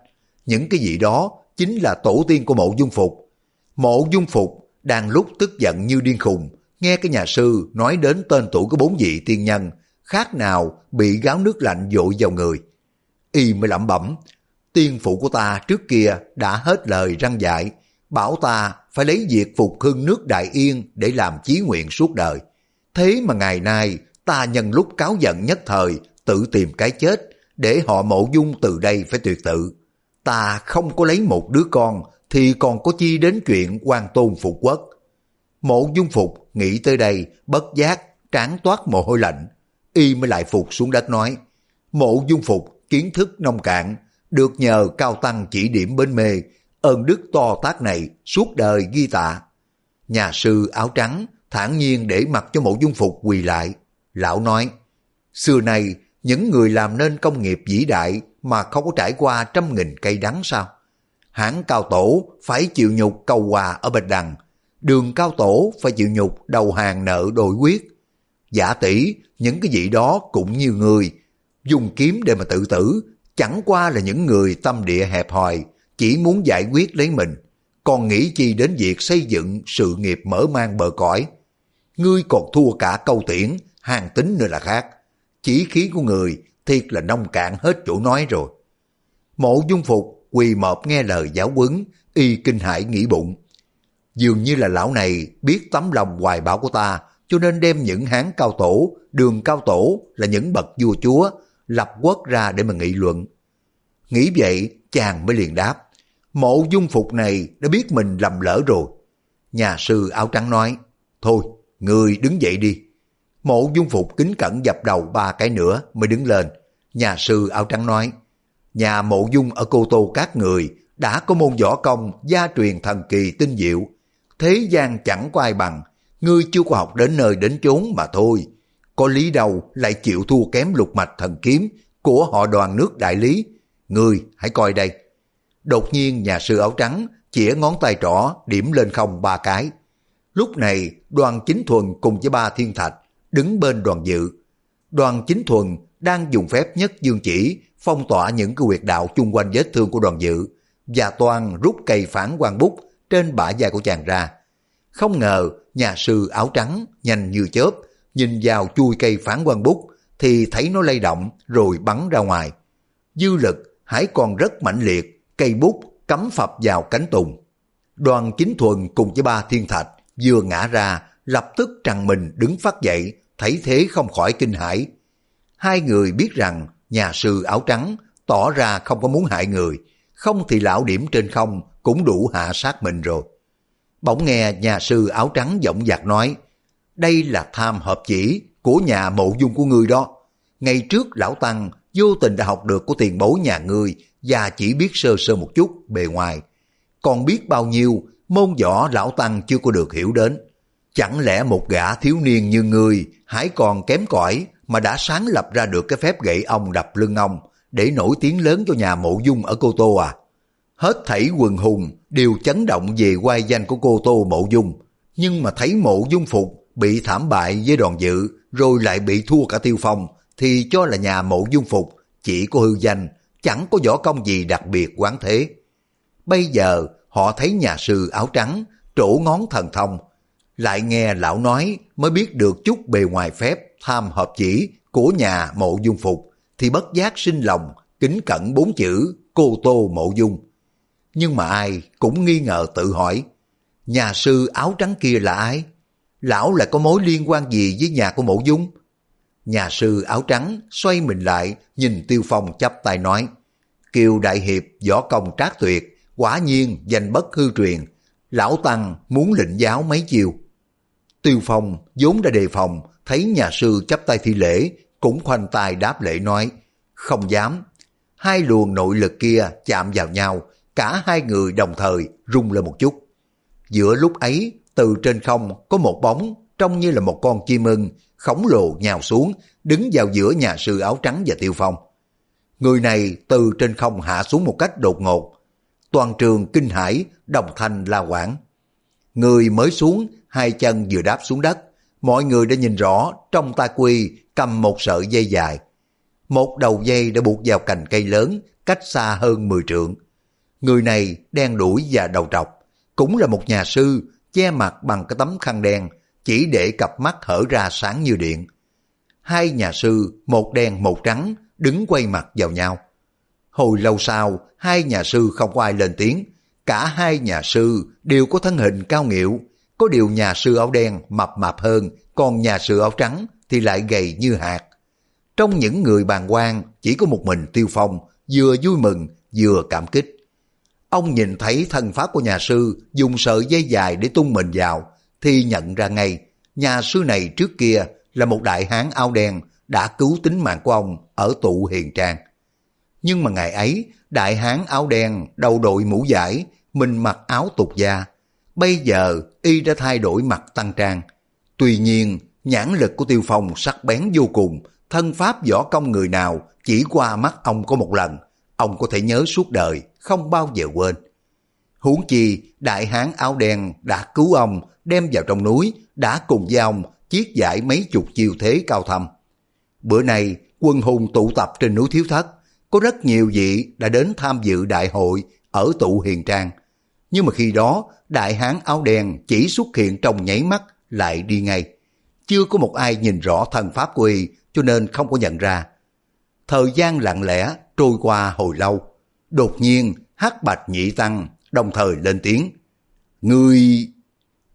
Những cái gì đó chính là tổ tiên của mộ dung phục. Mộ dung phục đang lúc tức giận như điên khùng, nghe cái nhà sư nói đến tên tuổi của bốn vị tiên nhân, khác nào bị gáo nước lạnh dội vào người. Y mới lẩm bẩm, tiên phụ của ta trước kia đã hết lời răng dạy, bảo ta phải lấy việc phục hưng nước Đại Yên để làm chí nguyện suốt đời. Thế mà ngày nay ta nhân lúc cáo giận nhất thời tự tìm cái chết để họ mộ dung từ đây phải tuyệt tự. Ta không có lấy một đứa con thì còn có chi đến chuyện quan tôn phục quốc. Mộ dung phục nghĩ tới đây bất giác trán toát mồ hôi lạnh. Y mới lại phục xuống đất nói Mộ dung phục kiến thức nông cạn được nhờ cao tăng chỉ điểm bên mê ơn đức to tác này suốt đời ghi tạ. Nhà sư áo trắng thản nhiên để mặc cho mộ dung phục quỳ lại. Lão nói, xưa nay những người làm nên công nghiệp vĩ đại mà không có trải qua trăm nghìn cây đắng sao? Hãng cao tổ phải chịu nhục cầu hòa ở Bạch Đằng, đường cao tổ phải chịu nhục đầu hàng nợ đồi quyết. Giả tỷ, những cái gì đó cũng như người, dùng kiếm để mà tự tử, chẳng qua là những người tâm địa hẹp hòi, chỉ muốn giải quyết lấy mình, còn nghĩ chi đến việc xây dựng sự nghiệp mở mang bờ cõi. Ngươi còn thua cả câu tiễn, hàng tính nữa là khác. Chỉ khí của người thiệt là nông cạn hết chỗ nói rồi. Mộ dung phục quỳ mọp nghe lời giáo huấn y kinh hãi nghĩ bụng. Dường như là lão này biết tấm lòng hoài bão của ta, cho nên đem những hán cao tổ, đường cao tổ là những bậc vua chúa, lập quốc ra để mà nghị luận. Nghĩ vậy, chàng mới liền đáp. Mộ dung phục này đã biết mình lầm lỡ rồi. Nhà sư áo trắng nói, thôi, người đứng dậy đi. Mộ dung phục kính cẩn dập đầu ba cái nữa mới đứng lên. Nhà sư áo trắng nói, nhà mộ dung ở Cô Tô các người đã có môn võ công gia truyền thần kỳ tinh diệu. Thế gian chẳng có ai bằng, ngươi chưa có học đến nơi đến chốn mà thôi. Có lý đâu lại chịu thua kém lục mạch thần kiếm của họ đoàn nước đại lý. Ngươi, hãy coi đây. Đột nhiên nhà sư áo trắng chĩa ngón tay trỏ điểm lên không ba cái. Lúc này, đoàn chính thuần cùng với ba thiên thạch đứng bên đoàn dự. Đoàn chính thuần đang dùng phép nhất dương chỉ phong tỏa những cái huyệt đạo chung quanh vết thương của đoàn dự và toàn rút cây phản quan bút trên bả vai của chàng ra. Không ngờ nhà sư áo trắng nhanh như chớp nhìn vào chui cây phản quan bút thì thấy nó lay động rồi bắn ra ngoài. Dư lực hãy còn rất mạnh liệt, cây bút cắm phập vào cánh tùng. Đoàn chính thuần cùng với ba thiên thạch vừa ngã ra lập tức trằn mình đứng phát dậy thấy thế không khỏi kinh hãi. Hai người biết rằng nhà sư áo trắng tỏ ra không có muốn hại người, không thì lão điểm trên không cũng đủ hạ sát mình rồi. Bỗng nghe nhà sư áo trắng giọng giặc nói, đây là tham hợp chỉ của nhà mộ dung của ngươi đó. Ngày trước lão Tăng vô tình đã học được của tiền bối nhà ngươi và chỉ biết sơ sơ một chút bề ngoài. Còn biết bao nhiêu, môn võ lão Tăng chưa có được hiểu đến. Chẳng lẽ một gã thiếu niên như ngươi hãy còn kém cỏi mà đã sáng lập ra được cái phép gậy ông đập lưng ông để nổi tiếng lớn cho nhà mộ dung ở Cô Tô à? Hết thảy quần hùng đều chấn động về quay danh của cô Tô mộ dung. Nhưng mà thấy mộ dung phục bị thảm bại với đoàn dự rồi lại bị thua cả tiêu phong thì cho là nhà mộ dung phục chỉ có hư danh chẳng có võ công gì đặc biệt quán thế. Bây giờ họ thấy nhà sư áo trắng trổ ngón thần thông lại nghe lão nói mới biết được chút bề ngoài phép tham hợp chỉ của nhà mộ dung phục thì bất giác sinh lòng kính cẩn bốn chữ cô tô mộ dung. Nhưng mà ai cũng nghi ngờ tự hỏi, nhà sư áo trắng kia là ai? Lão lại có mối liên quan gì với nhà của mộ dung? Nhà sư áo trắng xoay mình lại nhìn Tiêu Phong chắp tay nói, Kiều Đại Hiệp võ công trác tuyệt, quả nhiên danh bất hư truyền, lão Tăng muốn lĩnh giáo mấy chiều. Tiêu Phong vốn đã đề phòng, thấy nhà sư chắp tay thi lễ, cũng khoanh tay đáp lễ nói, không dám. Hai luồng nội lực kia chạm vào nhau, cả hai người đồng thời rung lên một chút. Giữa lúc ấy, từ trên không có một bóng trông như là một con chim ưng khổng lồ nhào xuống, đứng vào giữa nhà sư áo trắng và Tiêu Phong. Người này từ trên không hạ xuống một cách đột ngột. Toàn trường kinh hãi, đồng thanh la quảng. Người mới xuống, hai chân vừa đáp xuống đất. Mọi người đã nhìn rõ trong tay quy cầm một sợi dây dài. Một đầu dây đã buộc vào cành cây lớn, cách xa hơn 10 trượng. Người này đen đuổi và đầu trọc, cũng là một nhà sư che mặt bằng cái tấm khăn đen, chỉ để cặp mắt hở ra sáng như điện. Hai nhà sư, một đen một trắng, đứng quay mặt vào nhau. Hồi lâu sau, hai nhà sư không có ai lên tiếng. Cả hai nhà sư đều có thân hình cao nghịu, có điều nhà sư áo đen mập mạp hơn, còn nhà sư áo trắng thì lại gầy như hạt. Trong những người bàn quan chỉ có một mình Tiêu Phong, vừa vui mừng, vừa cảm kích. Ông nhìn thấy thân pháp của nhà sư dùng sợi dây dài để tung mình vào, thì nhận ra ngay, nhà sư này trước kia là một đại hán áo đen đã cứu tính mạng của ông ở tụ hiền trang. Nhưng mà ngày ấy, đại hán áo đen đầu đội mũ giải, mình mặc áo tục da. Bây giờ y đã thay đổi mặt tăng trang. Tuy nhiên, nhãn lực của Tiêu Phong sắc bén vô cùng, thân pháp võ công người nào chỉ qua mắt ông có một lần, ông có thể nhớ suốt đời, không bao giờ quên. Huống chi, đại hán áo đen đã cứu ông, đem vào trong núi, đã cùng với ông chiết giải mấy chục chiêu thế cao thâm. Bữa nay, quân hùng tụ tập trên núi Thiếu Thất, có rất nhiều vị đã đến tham dự đại hội ở tụ hiền trang. Nhưng mà khi đó, đại hán áo đen chỉ xuất hiện trong nháy mắt lại đi ngay. Chưa có một ai nhìn rõ thần pháp của y cho nên không có nhận ra. Thời gian lặng lẽ trôi qua hồi lâu. Đột nhiên, hắc bạch nhị tăng đồng thời lên tiếng. Ngươi...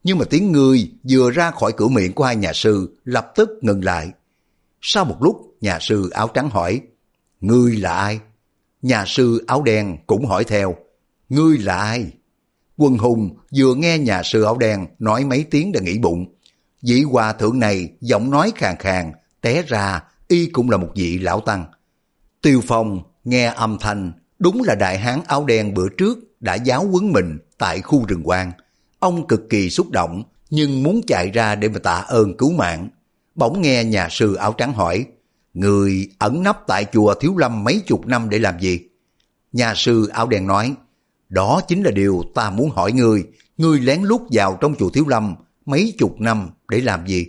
Nhưng mà tiếng ngươi vừa ra khỏi cửa miệng của hai nhà sư lập tức ngừng lại. Sau một lúc, nhà sư áo trắng hỏi, Ngươi là ai? Nhà sư áo đen cũng hỏi theo, Ngươi là ai? Quân hùng vừa nghe nhà sư áo đen nói mấy tiếng đã nghĩ bụng. Vị hòa thượng này giọng nói khàn khàn, té ra y cũng là một vị lão tăng. Tiêu Phong nghe âm thanh, đúng là đại hán áo đen bữa trước đã giáo huấn mình tại khu rừng quan. Ông cực kỳ xúc động, nhưng muốn chạy ra để mà tạ ơn cứu mạng. Bỗng nghe nhà sư áo trắng hỏi, Người ẩn nấp tại chùa Thiếu Lâm mấy chục năm để làm gì? Nhà sư áo đen nói, đó chính là điều ta muốn hỏi người. Người lén lút vào trong chùa Thiếu Lâm mấy chục năm để làm gì?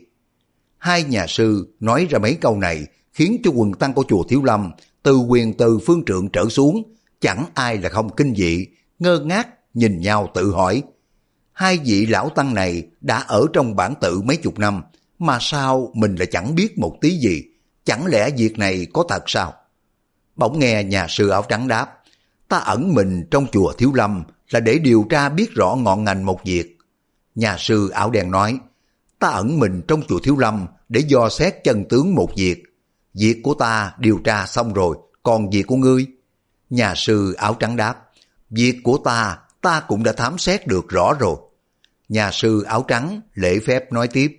Hai nhà sư nói ra mấy câu này khiến cho quần tăng của chùa Thiếu Lâm từ quyền từ phương trượng trở xuống, chẳng ai là không kinh dị, ngơ ngác nhìn nhau tự hỏi. Hai vị lão tăng này đã ở trong bản tự mấy chục năm, mà sao mình lại chẳng biết một tí gì? Chẳng lẽ việc này có thật sao? Bỗng nghe nhà sư áo trắng đáp, ta ẩn mình trong chùa Thiếu Lâm là để điều tra biết rõ ngọn ngành một việc. Nhà sư áo đen nói, ta ẩn mình trong chùa Thiếu Lâm để do xét chân tướng một việc. Việc của ta điều tra xong rồi, còn việc của ngươi? Nhà sư áo trắng đáp, việc của ta, ta cũng đã thám xét được rõ rồi. Nhà sư áo trắng lễ phép nói tiếp,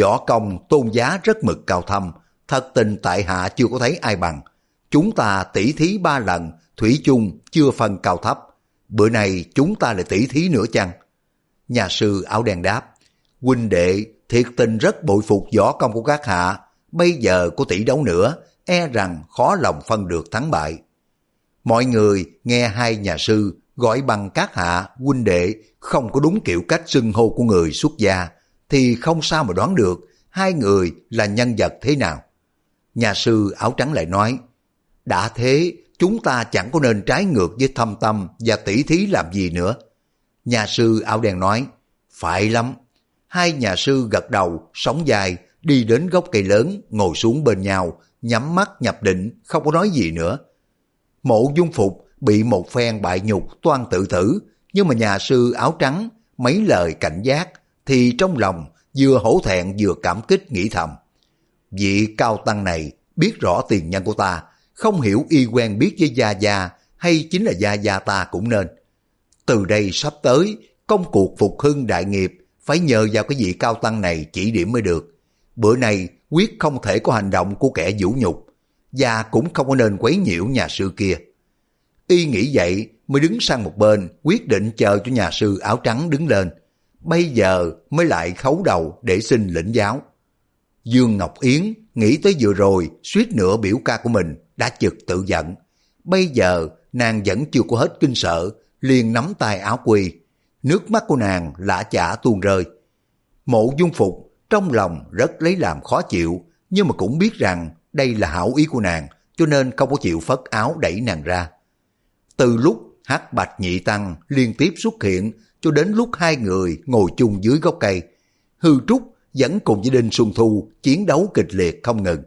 võ công tôn giá rất mực cao thâm, thật tình tại hạ chưa có thấy ai bằng. Chúng ta tỉ thí ba lần, thủy chung chưa phân cao thấp. Bữa nay chúng ta lại tỉ thí nữa chăng? Nhà sư áo đen đáp, huynh đệ thiệt tình rất bội phục võ công của các hạ, bây giờ có tỷ đấu nữa, e rằng khó lòng phân được thắng bại. Mọi người nghe hai nhà sư gọi bằng các hạ, huynh đệ không có đúng kiểu cách xưng hô của người xuất gia, thì không sao mà đoán được hai người là nhân vật thế nào. Nhà sư áo trắng lại nói, đã thế chúng ta chẳng có nên trái ngược với thâm tâm và tỷ thí làm gì nữa. Nhà sư áo đen nói, phải lắm. Hai nhà sư gật đầu, sống dài, đi đến gốc cây lớn, ngồi xuống bên nhau, nhắm mắt nhập định, không có nói gì nữa. Mộ dung phục bị một phen bại nhục toan tự tử, nhưng mà nhà sư áo trắng mấy lời cảnh giác thì trong lòng vừa hổ thẹn vừa cảm kích nghĩ thầm. Vị cao tăng này biết rõ tiền nhân của ta, không hiểu y quen biết với Gia Gia hay chính là Gia Gia ta cũng nên. Từ đây sắp tới, công cuộc phục hưng đại nghiệp phải nhờ vào cái vị cao tăng này chỉ điểm mới được. Bữa nay quyết không thể có hành động của kẻ vũ nhục và cũng không có nên quấy nhiễu nhà sư kia. Y nghĩ vậy mới đứng sang một bên quyết định chờ cho nhà sư áo trắng đứng lên. Bây giờ mới lại khấu đầu để xin lĩnh giáo. Dương Ngọc Yến nghĩ tới vừa rồi suýt nữa biểu ca của mình đã chực tự giận. Bây giờ nàng vẫn chưa có hết kinh sợ, liền nắm tay áo quỳ. Nước mắt của nàng lã chả tuôn rơi. Mộ dung phục trong lòng rất lấy làm khó chịu, nhưng mà cũng biết rằng đây là hảo ý của nàng, cho nên không có chịu phất áo đẩy nàng ra. Từ lúc hắc bạch nhị tăng liên tiếp xuất hiện cho đến lúc hai người ngồi chung dưới gốc cây, hư trúc vẫn cùng với Đinh Xuân Thu chiến đấu kịch liệt không ngừng.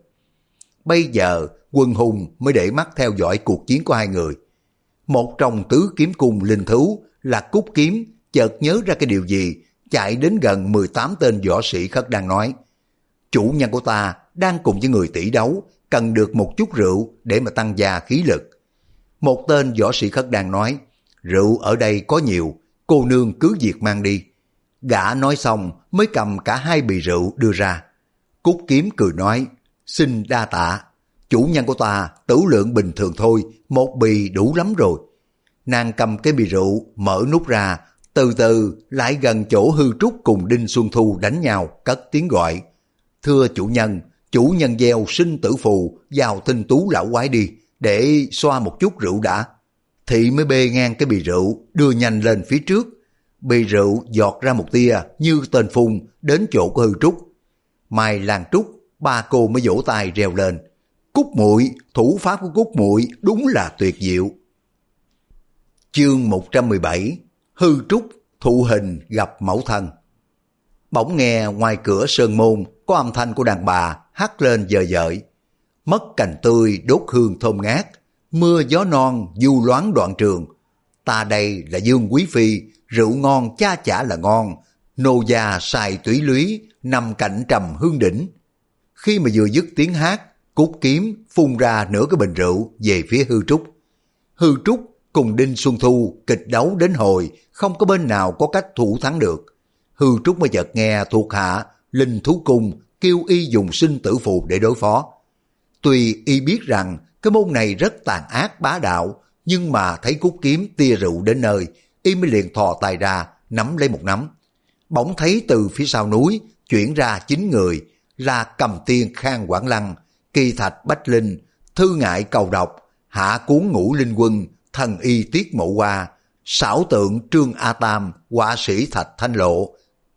Bây giờ quân hùng mới để mắt theo dõi cuộc chiến của hai người. Một trong tứ kiếm cung linh thú là Cúc Kiếm chợt nhớ ra cái điều gì, chạy đến gần 18 tên võ sĩ khất đang nói. Chủ nhân của ta đang cùng với người tỷ đấu, cần được một chút rượu để mà tăng gia khí lực. Một tên võ sĩ khất đang nói, rượu ở đây có nhiều, cô nương cứ việc mang đi. Gã nói xong mới cầm cả hai bì rượu đưa ra. Cúc kiếm cười nói, xin đa tạ. Chủ nhân của ta tử lượng bình thường thôi, một bì đủ lắm rồi. Nàng cầm cái bì rượu, mở nút ra, từ từ lại gần chỗ hư trúc cùng Đinh Xuân Thu đánh nhau, cất tiếng gọi. Thưa chủ nhân, chủ nhân gieo sinh tử phù vào tinh tú lão quái đi, để xoa một chút rượu đã. Thị mới bê ngang cái bì rượu, đưa nhanh lên phía trước. Bì rượu giọt ra một tia như tên phun đến chỗ của hư trúc. Mai làng trúc, ba cô mới vỗ tay reo lên. Cúc muội thủ pháp của Cúc muội đúng là tuyệt diệu. Chương 117 Hư trúc, thụ hình gặp mẫu thân Bỗng nghe ngoài cửa sơn môn có âm thanh của đàn bà hắt lên dời dợi mất cành tươi đốt hương thơm ngát, mưa gió non du loáng đoạn trường. Ta đây là Dương Quý Phi, rượu ngon cha chả là ngon, nô gia xài túy lúy, nằm cạnh trầm hương đỉnh. Khi mà vừa dứt tiếng hát, cút kiếm phun ra nửa cái bình rượu về phía hư trúc. Hư trúc cùng Đinh Xuân Thu kịch đấu đến hồi, không có bên nào có cách thủ thắng được. Hư trúc mới chợt nghe thuộc hạ, linh thú cung kêu y dùng sinh tử phù để đối phó. Tuy y biết rằng cái môn này rất tàn ác bá đạo, nhưng mà thấy cút kiếm tia rượu đến nơi, y mới liền thò tay ra, nắm lấy một nắm. Bỗng thấy từ phía sau núi, chuyển ra chín người, là cầm tiên khang quảng lăng, kỳ thạch bách linh, thư ngại cầu độc, hạ cuốn ngũ linh quân, thần y tiết mộ hoa, xảo tượng trương A Tam, họa sĩ thạch thanh lộ,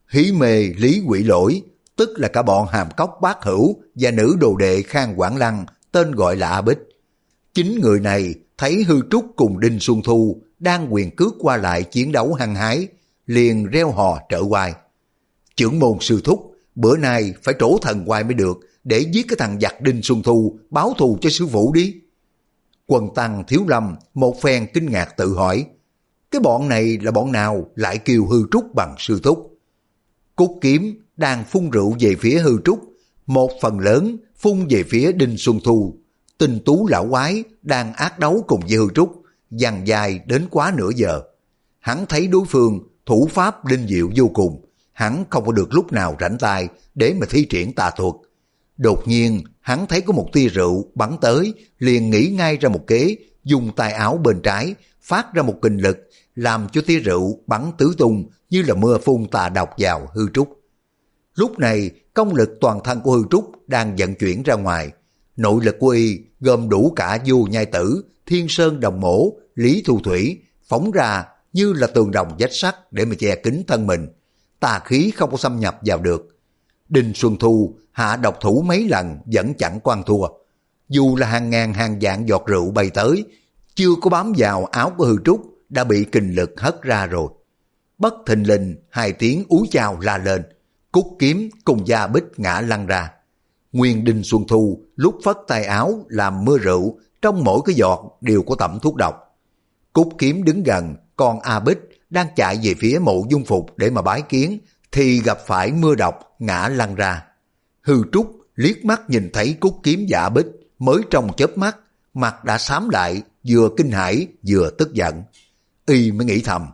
hí mê lý quỷ lỗi, tức là cả bọn hàm cốc bác hữu và nữ đồ đệ Khang Quảng Lăng, tên gọi là A Bích. Chính người này thấy Hư Trúc cùng Đinh Xuân Thu đang quyền cước qua lại chiến đấu hăng hái, liền reo hò trở quay. Trưởng môn sư thúc, bữa nay phải trổ thần quay mới được, để giết cái thằng giặc Đinh Xuân Thu báo thù cho sư phụ đi. Quần tăng thiếu lâm một phen kinh ngạc tự hỏi, cái bọn này là bọn nào lại kêu hư trúc bằng sư thúc? Cúc kiếm đang phun rượu về phía hư trúc, một phần lớn phun về phía Đinh Xuân Thu. Tinh tú lão quái đang ác đấu cùng với hư trúc, dằn dài đến quá nửa giờ. Hắn thấy đối phương thủ pháp linh diệu vô cùng, hắn không có được lúc nào rảnh tay để mà thi triển tà thuật. Đột nhiên, hắn thấy có một tia rượu bắn tới, liền nghĩ ngay ra một kế, dùng tay áo bên trái, phát ra một kình lực, làm cho tia rượu bắn tứ tung như là mưa phun tà độc vào hư trúc. Lúc này, công lực toàn thân của hư trúc đang vận chuyển ra ngoài. Nội lực của y gồm đủ cả du nhai tử, thiên sơn đồng mổ, lý thu thủy, phóng ra như là tường đồng vách sắt để mà che kính thân mình. Tà khí không có xâm nhập vào được. Đinh Xuân Thu hạ độc thủ mấy lần vẫn chẳng quan thua. Dù là hàng ngàn hàng vạn giọt rượu bay tới, chưa có bám vào áo của hư trúc đã bị kình lực hất ra rồi. Bất thình lình hai tiếng úi chào la lên, cúc kiếm cùng da bích ngã lăn ra. Nguyên Đinh Xuân Thu lúc phất tay áo làm mưa rượu, trong mỗi cái giọt đều có tẩm thuốc độc. Cúc kiếm đứng gần, còn A Bích đang chạy về phía mộ dung phục để mà bái kiến, thì gặp phải mưa độc ngã lăn ra. Hư Trúc liếc mắt nhìn thấy cúc kiếm giả Bích mới trong chớp mắt, mặt đã xám lại, vừa kinh hãi vừa tức giận. Y mới nghĩ thầm,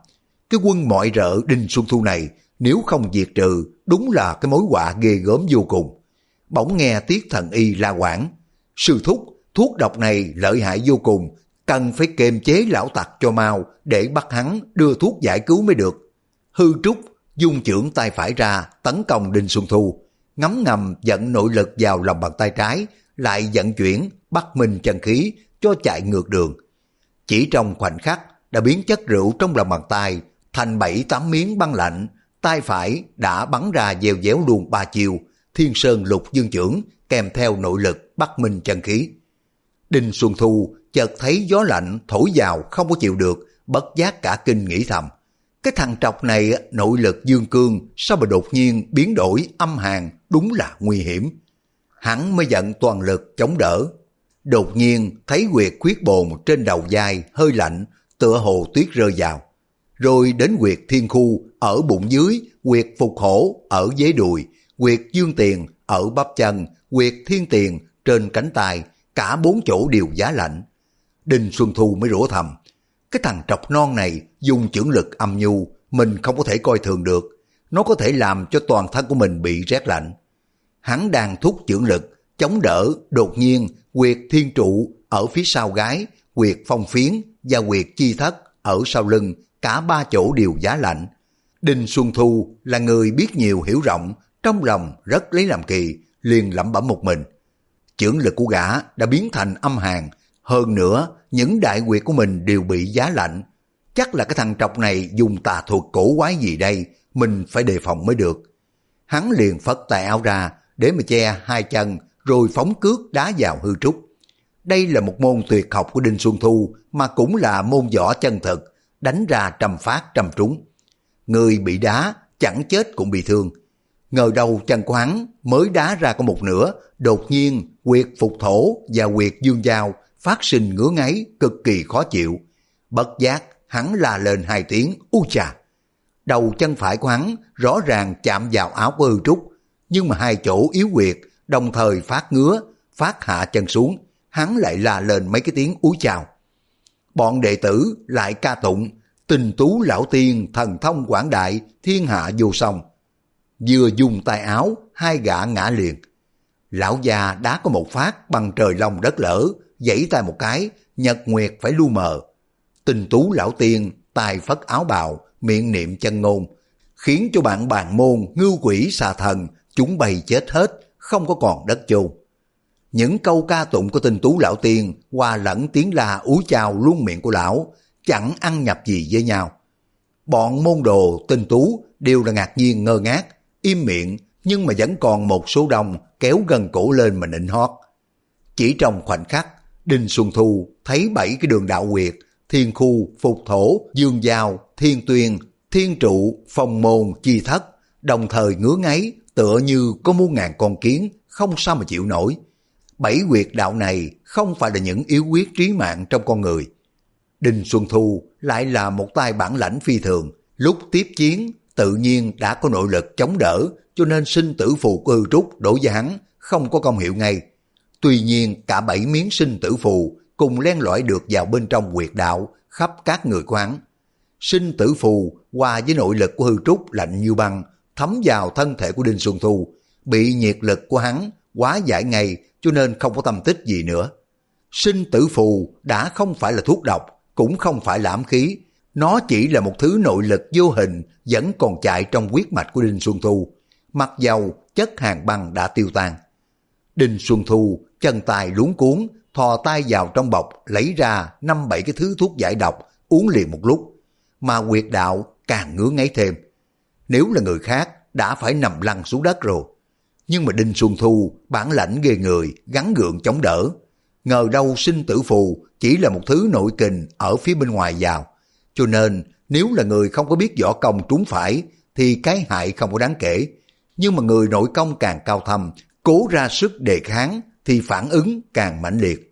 cái quân mọi rợ Đinh Xuân Thu này nếu không diệt trừ đúng là cái mối họa ghê gớm vô cùng. Bỗng nghe tiết thần y la quảng, sư thúc thuốc độc này lợi hại vô cùng, cần phải kiềm chế lão tặc cho mau để bắt hắn đưa thuốc giải cứu mới được. Hư trúc dung trưởng tay phải ra tấn công Đinh Xuân Thu, ngấm ngầm dẫn nội lực vào lòng bàn tay trái, lại vận chuyển bắt mình chân khí cho chạy ngược đường. Chỉ trong khoảnh khắc đã biến chất rượu trong lòng bàn tay thành bảy tám miếng băng lạnh, tay phải đã bắn ra dèo déo luôn ba chiều, thiên sơn lục dương trưởng kèm theo nội lực bắt minh chân khí. Đinh Xuân Thu chợt thấy gió lạnh thổi vào không có chịu được, bất giác cả kinh nghĩ thầm. Cái thằng trọc này nội lực dương cương sao mà đột nhiên biến đổi âm hàn đúng là nguy hiểm. Hắn mới giận toàn lực chống đỡ. Đột nhiên thấy quyệt khuyết bồn trên đầu dài hơi lạnh tựa hồ tuyết rơi vào. Rồi đến quyệt thiên khu ở bụng dưới, quyệt phục hổ ở dưới đùi, quyệt dương tiền ở bắp chân, quyệt thiên tiền trên cánh tay, cả bốn chỗ đều giá lạnh. Đinh Xuân Thu mới rủa thầm, cái thằng trọc non này dùng chưởng lực âm nhu, mình không có thể coi thường được. Nó có thể làm cho toàn thân của mình bị rét lạnh. Hắn đang thúc chưởng lực, chống đỡ, đột nhiên, quyệt thiên trụ ở phía sau gái, quyệt phong phiến và quyệt chi thất ở sau lưng, cả ba chỗ đều giá lạnh. Đinh Xuân Thu là người biết nhiều hiểu rộng, trong lòng rất lấy làm kỳ, liền lẩm bẩm một mình. Chưởng lực của gã đã biến thành âm hàn, hơn nữa những đại quyệt của mình đều bị giá lạnh. Chắc là cái thằng trọc này dùng tà thuật cổ quái gì đây, mình phải đề phòng mới được. Hắn liền phất tay áo ra để mà che hai chân rồi phóng cước đá vào hư trúc. Đây là một môn tuyệt học của Đinh Xuân Thu mà cũng là môn võ chân thực, đánh ra trầm phát trầm trúng. Người bị đá chẳng chết cũng bị thương. Ngờ đầu chân của hắn mới đá ra có một nửa, đột nhiên quyệt phục thổ và quyệt dương dao phát sinh ngứa ngáy cực kỳ khó chịu. Bất giác, hắn la lên hai tiếng u chà. Đầu chân phải của hắn rõ ràng chạm vào áo của hư trúc, nhưng mà hai chỗ yếu quyệt đồng thời phát ngứa, phát hạ chân xuống, hắn lại la lên mấy cái tiếng úi chào. Bọn đệ tử lại ca tụng, tình tú lão tiên thần thông quảng đại, thiên hạ vô song. Vừa dùng tay áo, hai gã ngã liền. Lão già đã có một phát bằng trời lòng đất lỡ, dãy tay một cái, nhật nguyệt phải lu mờ. Tình tú lão tiên, tài phất áo bào, miệng niệm chân ngôn, khiến cho bạn bàn môn, ngưu quỷ xà thần, chúng bày chết hết, không có còn đất chôn. Những câu ca tụng của tình tú lão tiên hòa lẫn tiếng la úi chào luôn miệng của lão, chẳng ăn nhập gì với nhau. Bọn môn đồ tinh tú đều là ngạc nhiên ngơ ngác, im miệng nhưng mà vẫn còn một số đông kéo gần cổ lên mà nịnh hót. Chỉ trong khoảnh khắc, Đinh Xuân Thu thấy bảy cái đường đạo quyệt, thiên khu, phục thổ, dương giao, thiên tuyên, thiên trụ, phong môn, chi thất, đồng thời ngứa ngáy tựa như có muôn ngàn con kiến, không sao mà chịu nổi. Bảy quyệt đạo này không phải là những yếu quyết trí mạng trong con người. Đinh Xuân Thu lại là một tay bản lãnh phi thường, lúc tiếp chiến tự nhiên đã có nội lực chống đỡ, cho nên sinh tử phù của hư trúc đổ với hắn không có công hiệu ngay. Tuy nhiên cả bảy miếng sinh tử phù cùng len lỏi được vào bên trong quyệt đạo khắp các người quán. Sinh tử phù qua với nội lực của hư trúc lạnh như băng thấm vào thân thể của Đinh Xuân Thu, bị nhiệt lực của hắn quá giải ngay cho nên không có tâm tích gì nữa. Sinh tử phù đã không phải là thuốc độc, cũng không phải là ám khí, nó chỉ là một thứ nội lực vô hình vẫn còn chạy trong huyết mạch của Đinh Xuân Thu. Mặc dầu chất hàng băng đã tiêu tan. Đinh Xuân Thu chân tay luống cuốn, thò tay vào trong bọc lấy ra năm bảy cái thứ thuốc giải độc uống liền một lúc. Mà quyệt đạo càng ngứa ngáy thêm. Nếu là người khác đã phải nằm lăn xuống đất rồi. Nhưng mà Đinh Xuân Thu bản lãnh ghê người, gắn gượng chống đỡ. Ngờ đâu sinh tử phù chỉ là một thứ nội kình ở phía bên ngoài vào. Cho nên nếu là người không có biết võ công trúng phải thì cái hại không có đáng kể. nhưng mà người nội công càng cao thâm, cố ra sức đề kháng thì phản ứng càng mãnh liệt.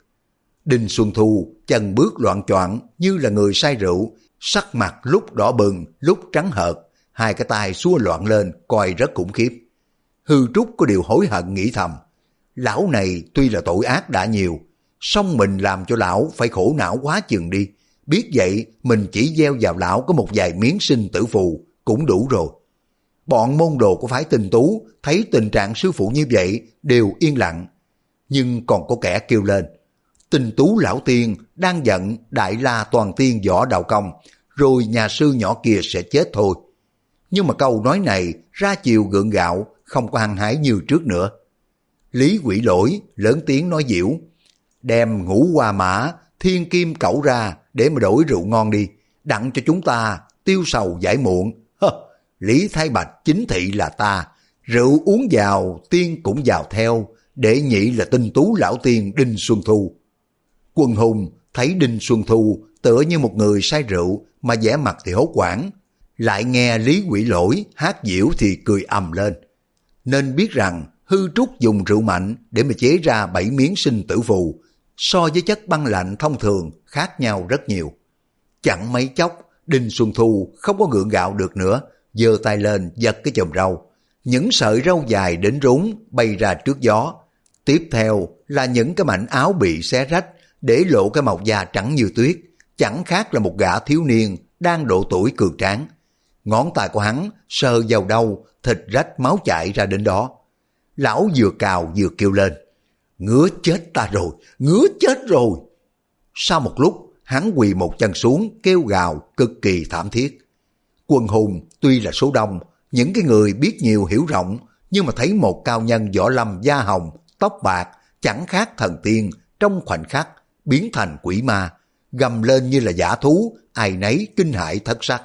Đinh Xuân Thu chân bước loạn choạng như là người say rượu, sắc mặt lúc đỏ bừng, lúc trắng hợt, hai cái tay xua loạn lên, coi rất khủng khiếp. Hư Trúc có điều hối hận nghĩ thầm. Lão này tuy là tội ác đã nhiều, song mình làm cho lão phải khổ não quá chừng đi. Biết vậy, mình chỉ gieo vào lão có một vài miếng sinh tử phù, cũng đủ rồi. Bọn môn đồ của phái tình tú thấy tình trạng sư phụ như vậy đều yên lặng. Nhưng còn có kẻ kêu lên. tình tú lão tiên đang giận đại la toàn tiên võ đạo công, rồi nhà sư nhỏ kia sẽ chết thôi. Nhưng mà câu nói này ra chiều gượng gạo, không có hăng hái như trước nữa. Lý quỷ lỗi lớn tiếng nói diễu, đem ngũ hoa mã, thiên kim cẩu ra để mà đổi rượu ngon đi, đặng cho chúng ta tiêu sầu giải muộn. Hơ, Lý Thái Bạch chính thị là ta, rượu uống vào tiên cũng vào theo, để nhị là tinh tú lão tiên Đinh Xuân Thu. Quân hùng thấy Đinh Xuân Thu tựa như một người say rượu mà vẻ mặt thì hốt quảng, lại nghe Lý Quỷ Lỗi hát diễu thì cười ầm lên. Nên biết rằng hư trúc dùng rượu mạnh để mà chế ra bảy miếng sinh tử phù, so với chất băng lạnh thông thường khác nhau rất nhiều. Chẳng mấy chốc, Đinh Xuân Thu không có gượng gạo được nữa, giơ tay lên giật cái chùm rau. Những sợi rau dài đến rúng bay ra trước gió. Tiếp theo là những cái mảnh áo bị xé rách để lộ cái màu da trắng như tuyết, chẳng khác là một gã thiếu niên đang độ tuổi cường tráng. Ngón tay của hắn sờ vào đâu, thịt rách máu chảy ra đến đó. Lão vừa cào vừa kêu lên, ngứa chết ta rồi, ngứa chết rồi. Sau một lúc, hắn quỳ một chân xuống kêu gào cực kỳ thảm thiết. Quân hùng tuy là số đông, những cái người biết nhiều hiểu rộng, nhưng mà thấy một cao nhân võ lâm da hồng, tóc bạc, chẳng khác thần tiên, trong khoảnh khắc, biến thành quỷ ma, gầm lên như là giả thú, ai nấy kinh hãi thất sắc.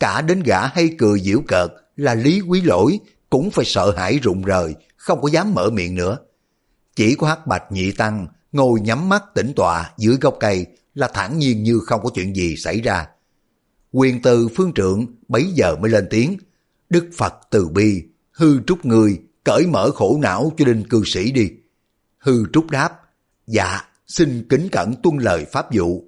Cả đến gã hay cười giễu cợt là lý quý lỗi, cũng phải sợ hãi rụng rời, không có dám mở miệng nữa. Chỉ có hắc bạch nhị tăng ngồi nhắm mắt tĩnh tọa dưới gốc cây là thản nhiên như không có chuyện gì xảy ra. Quyền từ phương trượng bấy giờ mới lên tiếng. Đức Phật từ bi, hư trúc người, cởi mở khổ não cho đinh cư sĩ đi. Hư trúc đáp, dạ, xin kính cẩn tuân lời pháp vụ.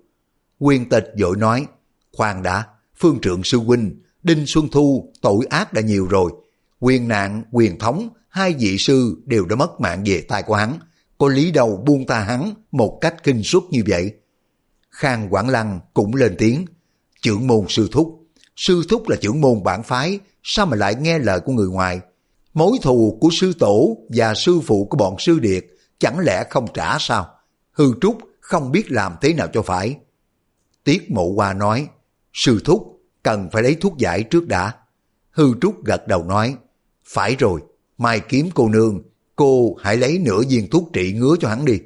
Quyền tịch dội nói, khoan đã, phương trượng sư huynh, Đinh Xuân Thu tội ác đã nhiều rồi. Quyền nạn, quyền thống, hai vị sư đều đã mất mạng về tay của hắn. Có lý Đầu buông ta hắn một cách kinh suất như vậy. Khang Quảng Lăng cũng lên tiếng, trưởng môn sư thúc. Sư thúc là trưởng môn bản phái, sao mà lại nghe lời của người ngoài? Mối thù của sư tổ và sư phụ của bọn sư điệt chẳng lẽ không trả sao? Hư Trúc không biết làm thế nào cho phải. Tiết mộ hoa nói, sư thúc cần phải lấy thuốc giải trước đã. Hư Trúc gật đầu nói, phải rồi, mai kiếm cô nương, cô hãy lấy nửa viên thuốc trị ngứa cho hắn đi.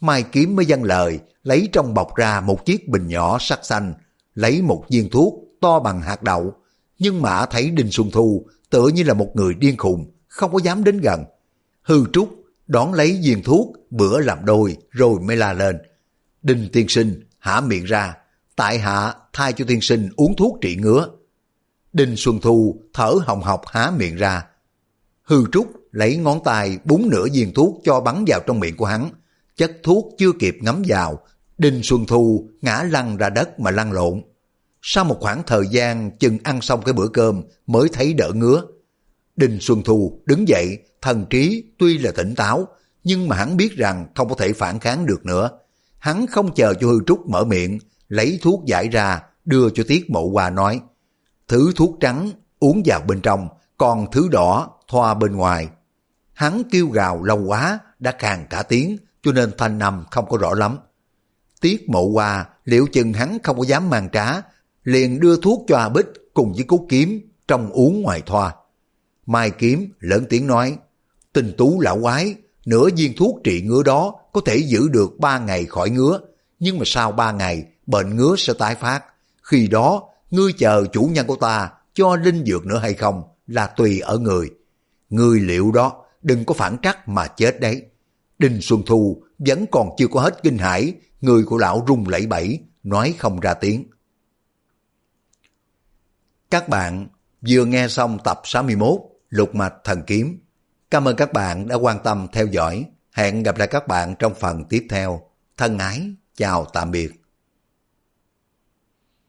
Mai kiếm mới dâng lời, lấy trong bọc ra một chiếc bình nhỏ sắc xanh, lấy một viên thuốc to bằng hạt đậu. Nhưng mà thấy Đinh Xuân Thu tựa như là một người điên khùng, không có dám đến gần. Hư Trúc đón lấy viên thuốc, bữa làm đôi rồi mới la lên. Đinh tiên sinh hả miệng ra, tại hạ thay cho tiên sinh uống thuốc trị ngứa. Đinh Xuân Thu thở hồng hộc há miệng ra. Hư Trúc lấy ngón tay búng nửa viên thuốc cho bắn vào trong miệng của hắn. Chất thuốc chưa kịp ngấm vào, Đinh Xuân Thu ngã lăn ra đất mà lăn lộn. Sau một khoảng thời gian chừng ăn xong cái bữa cơm mới thấy đỡ ngứa. Đinh Xuân Thu đứng dậy, thần trí tuy là tỉnh táo, nhưng mà hắn biết rằng không có thể phản kháng được nữa. Hắn không chờ cho hư trúc mở miệng, lấy thuốc giải ra, đưa cho Tiết Mộ Hoa nói. Thứ thuốc trắng uống vào bên trong, còn thứ đỏ thoa bên ngoài. Hắn kêu gào lâu quá, đã càng cả tiếng, cho nên thanh nằm không có rõ lắm. Tiết Mộ Hoa liệu chừng hắn không có dám mang trá, liền đưa thuốc cho A Bích cùng với cốt kiếm trong uống ngoài thoa. Mai kiếm lớn tiếng nói, tình tú lão quái, nửa viên thuốc trị ngứa đó có thể giữ được ba ngày khỏi ngứa, nhưng mà sau ba ngày bệnh ngứa sẽ tái phát. Khi đó, ngươi chờ chủ nhân của ta cho linh dược nữa hay không là tùy ở người. Ngươi liệu đó, đừng có phản trắc mà chết đấy. Đinh Xuân Thu vẫn còn chưa có hết kinh hãi, người của lão rung lẩy bẩy, nói không ra tiếng. Các bạn vừa nghe xong tập 61 Lục Mạch Thần Kiếm. Cảm ơn các bạn đã quan tâm theo dõi. Hẹn gặp lại các bạn trong phần tiếp theo. Thân ái, chào tạm biệt.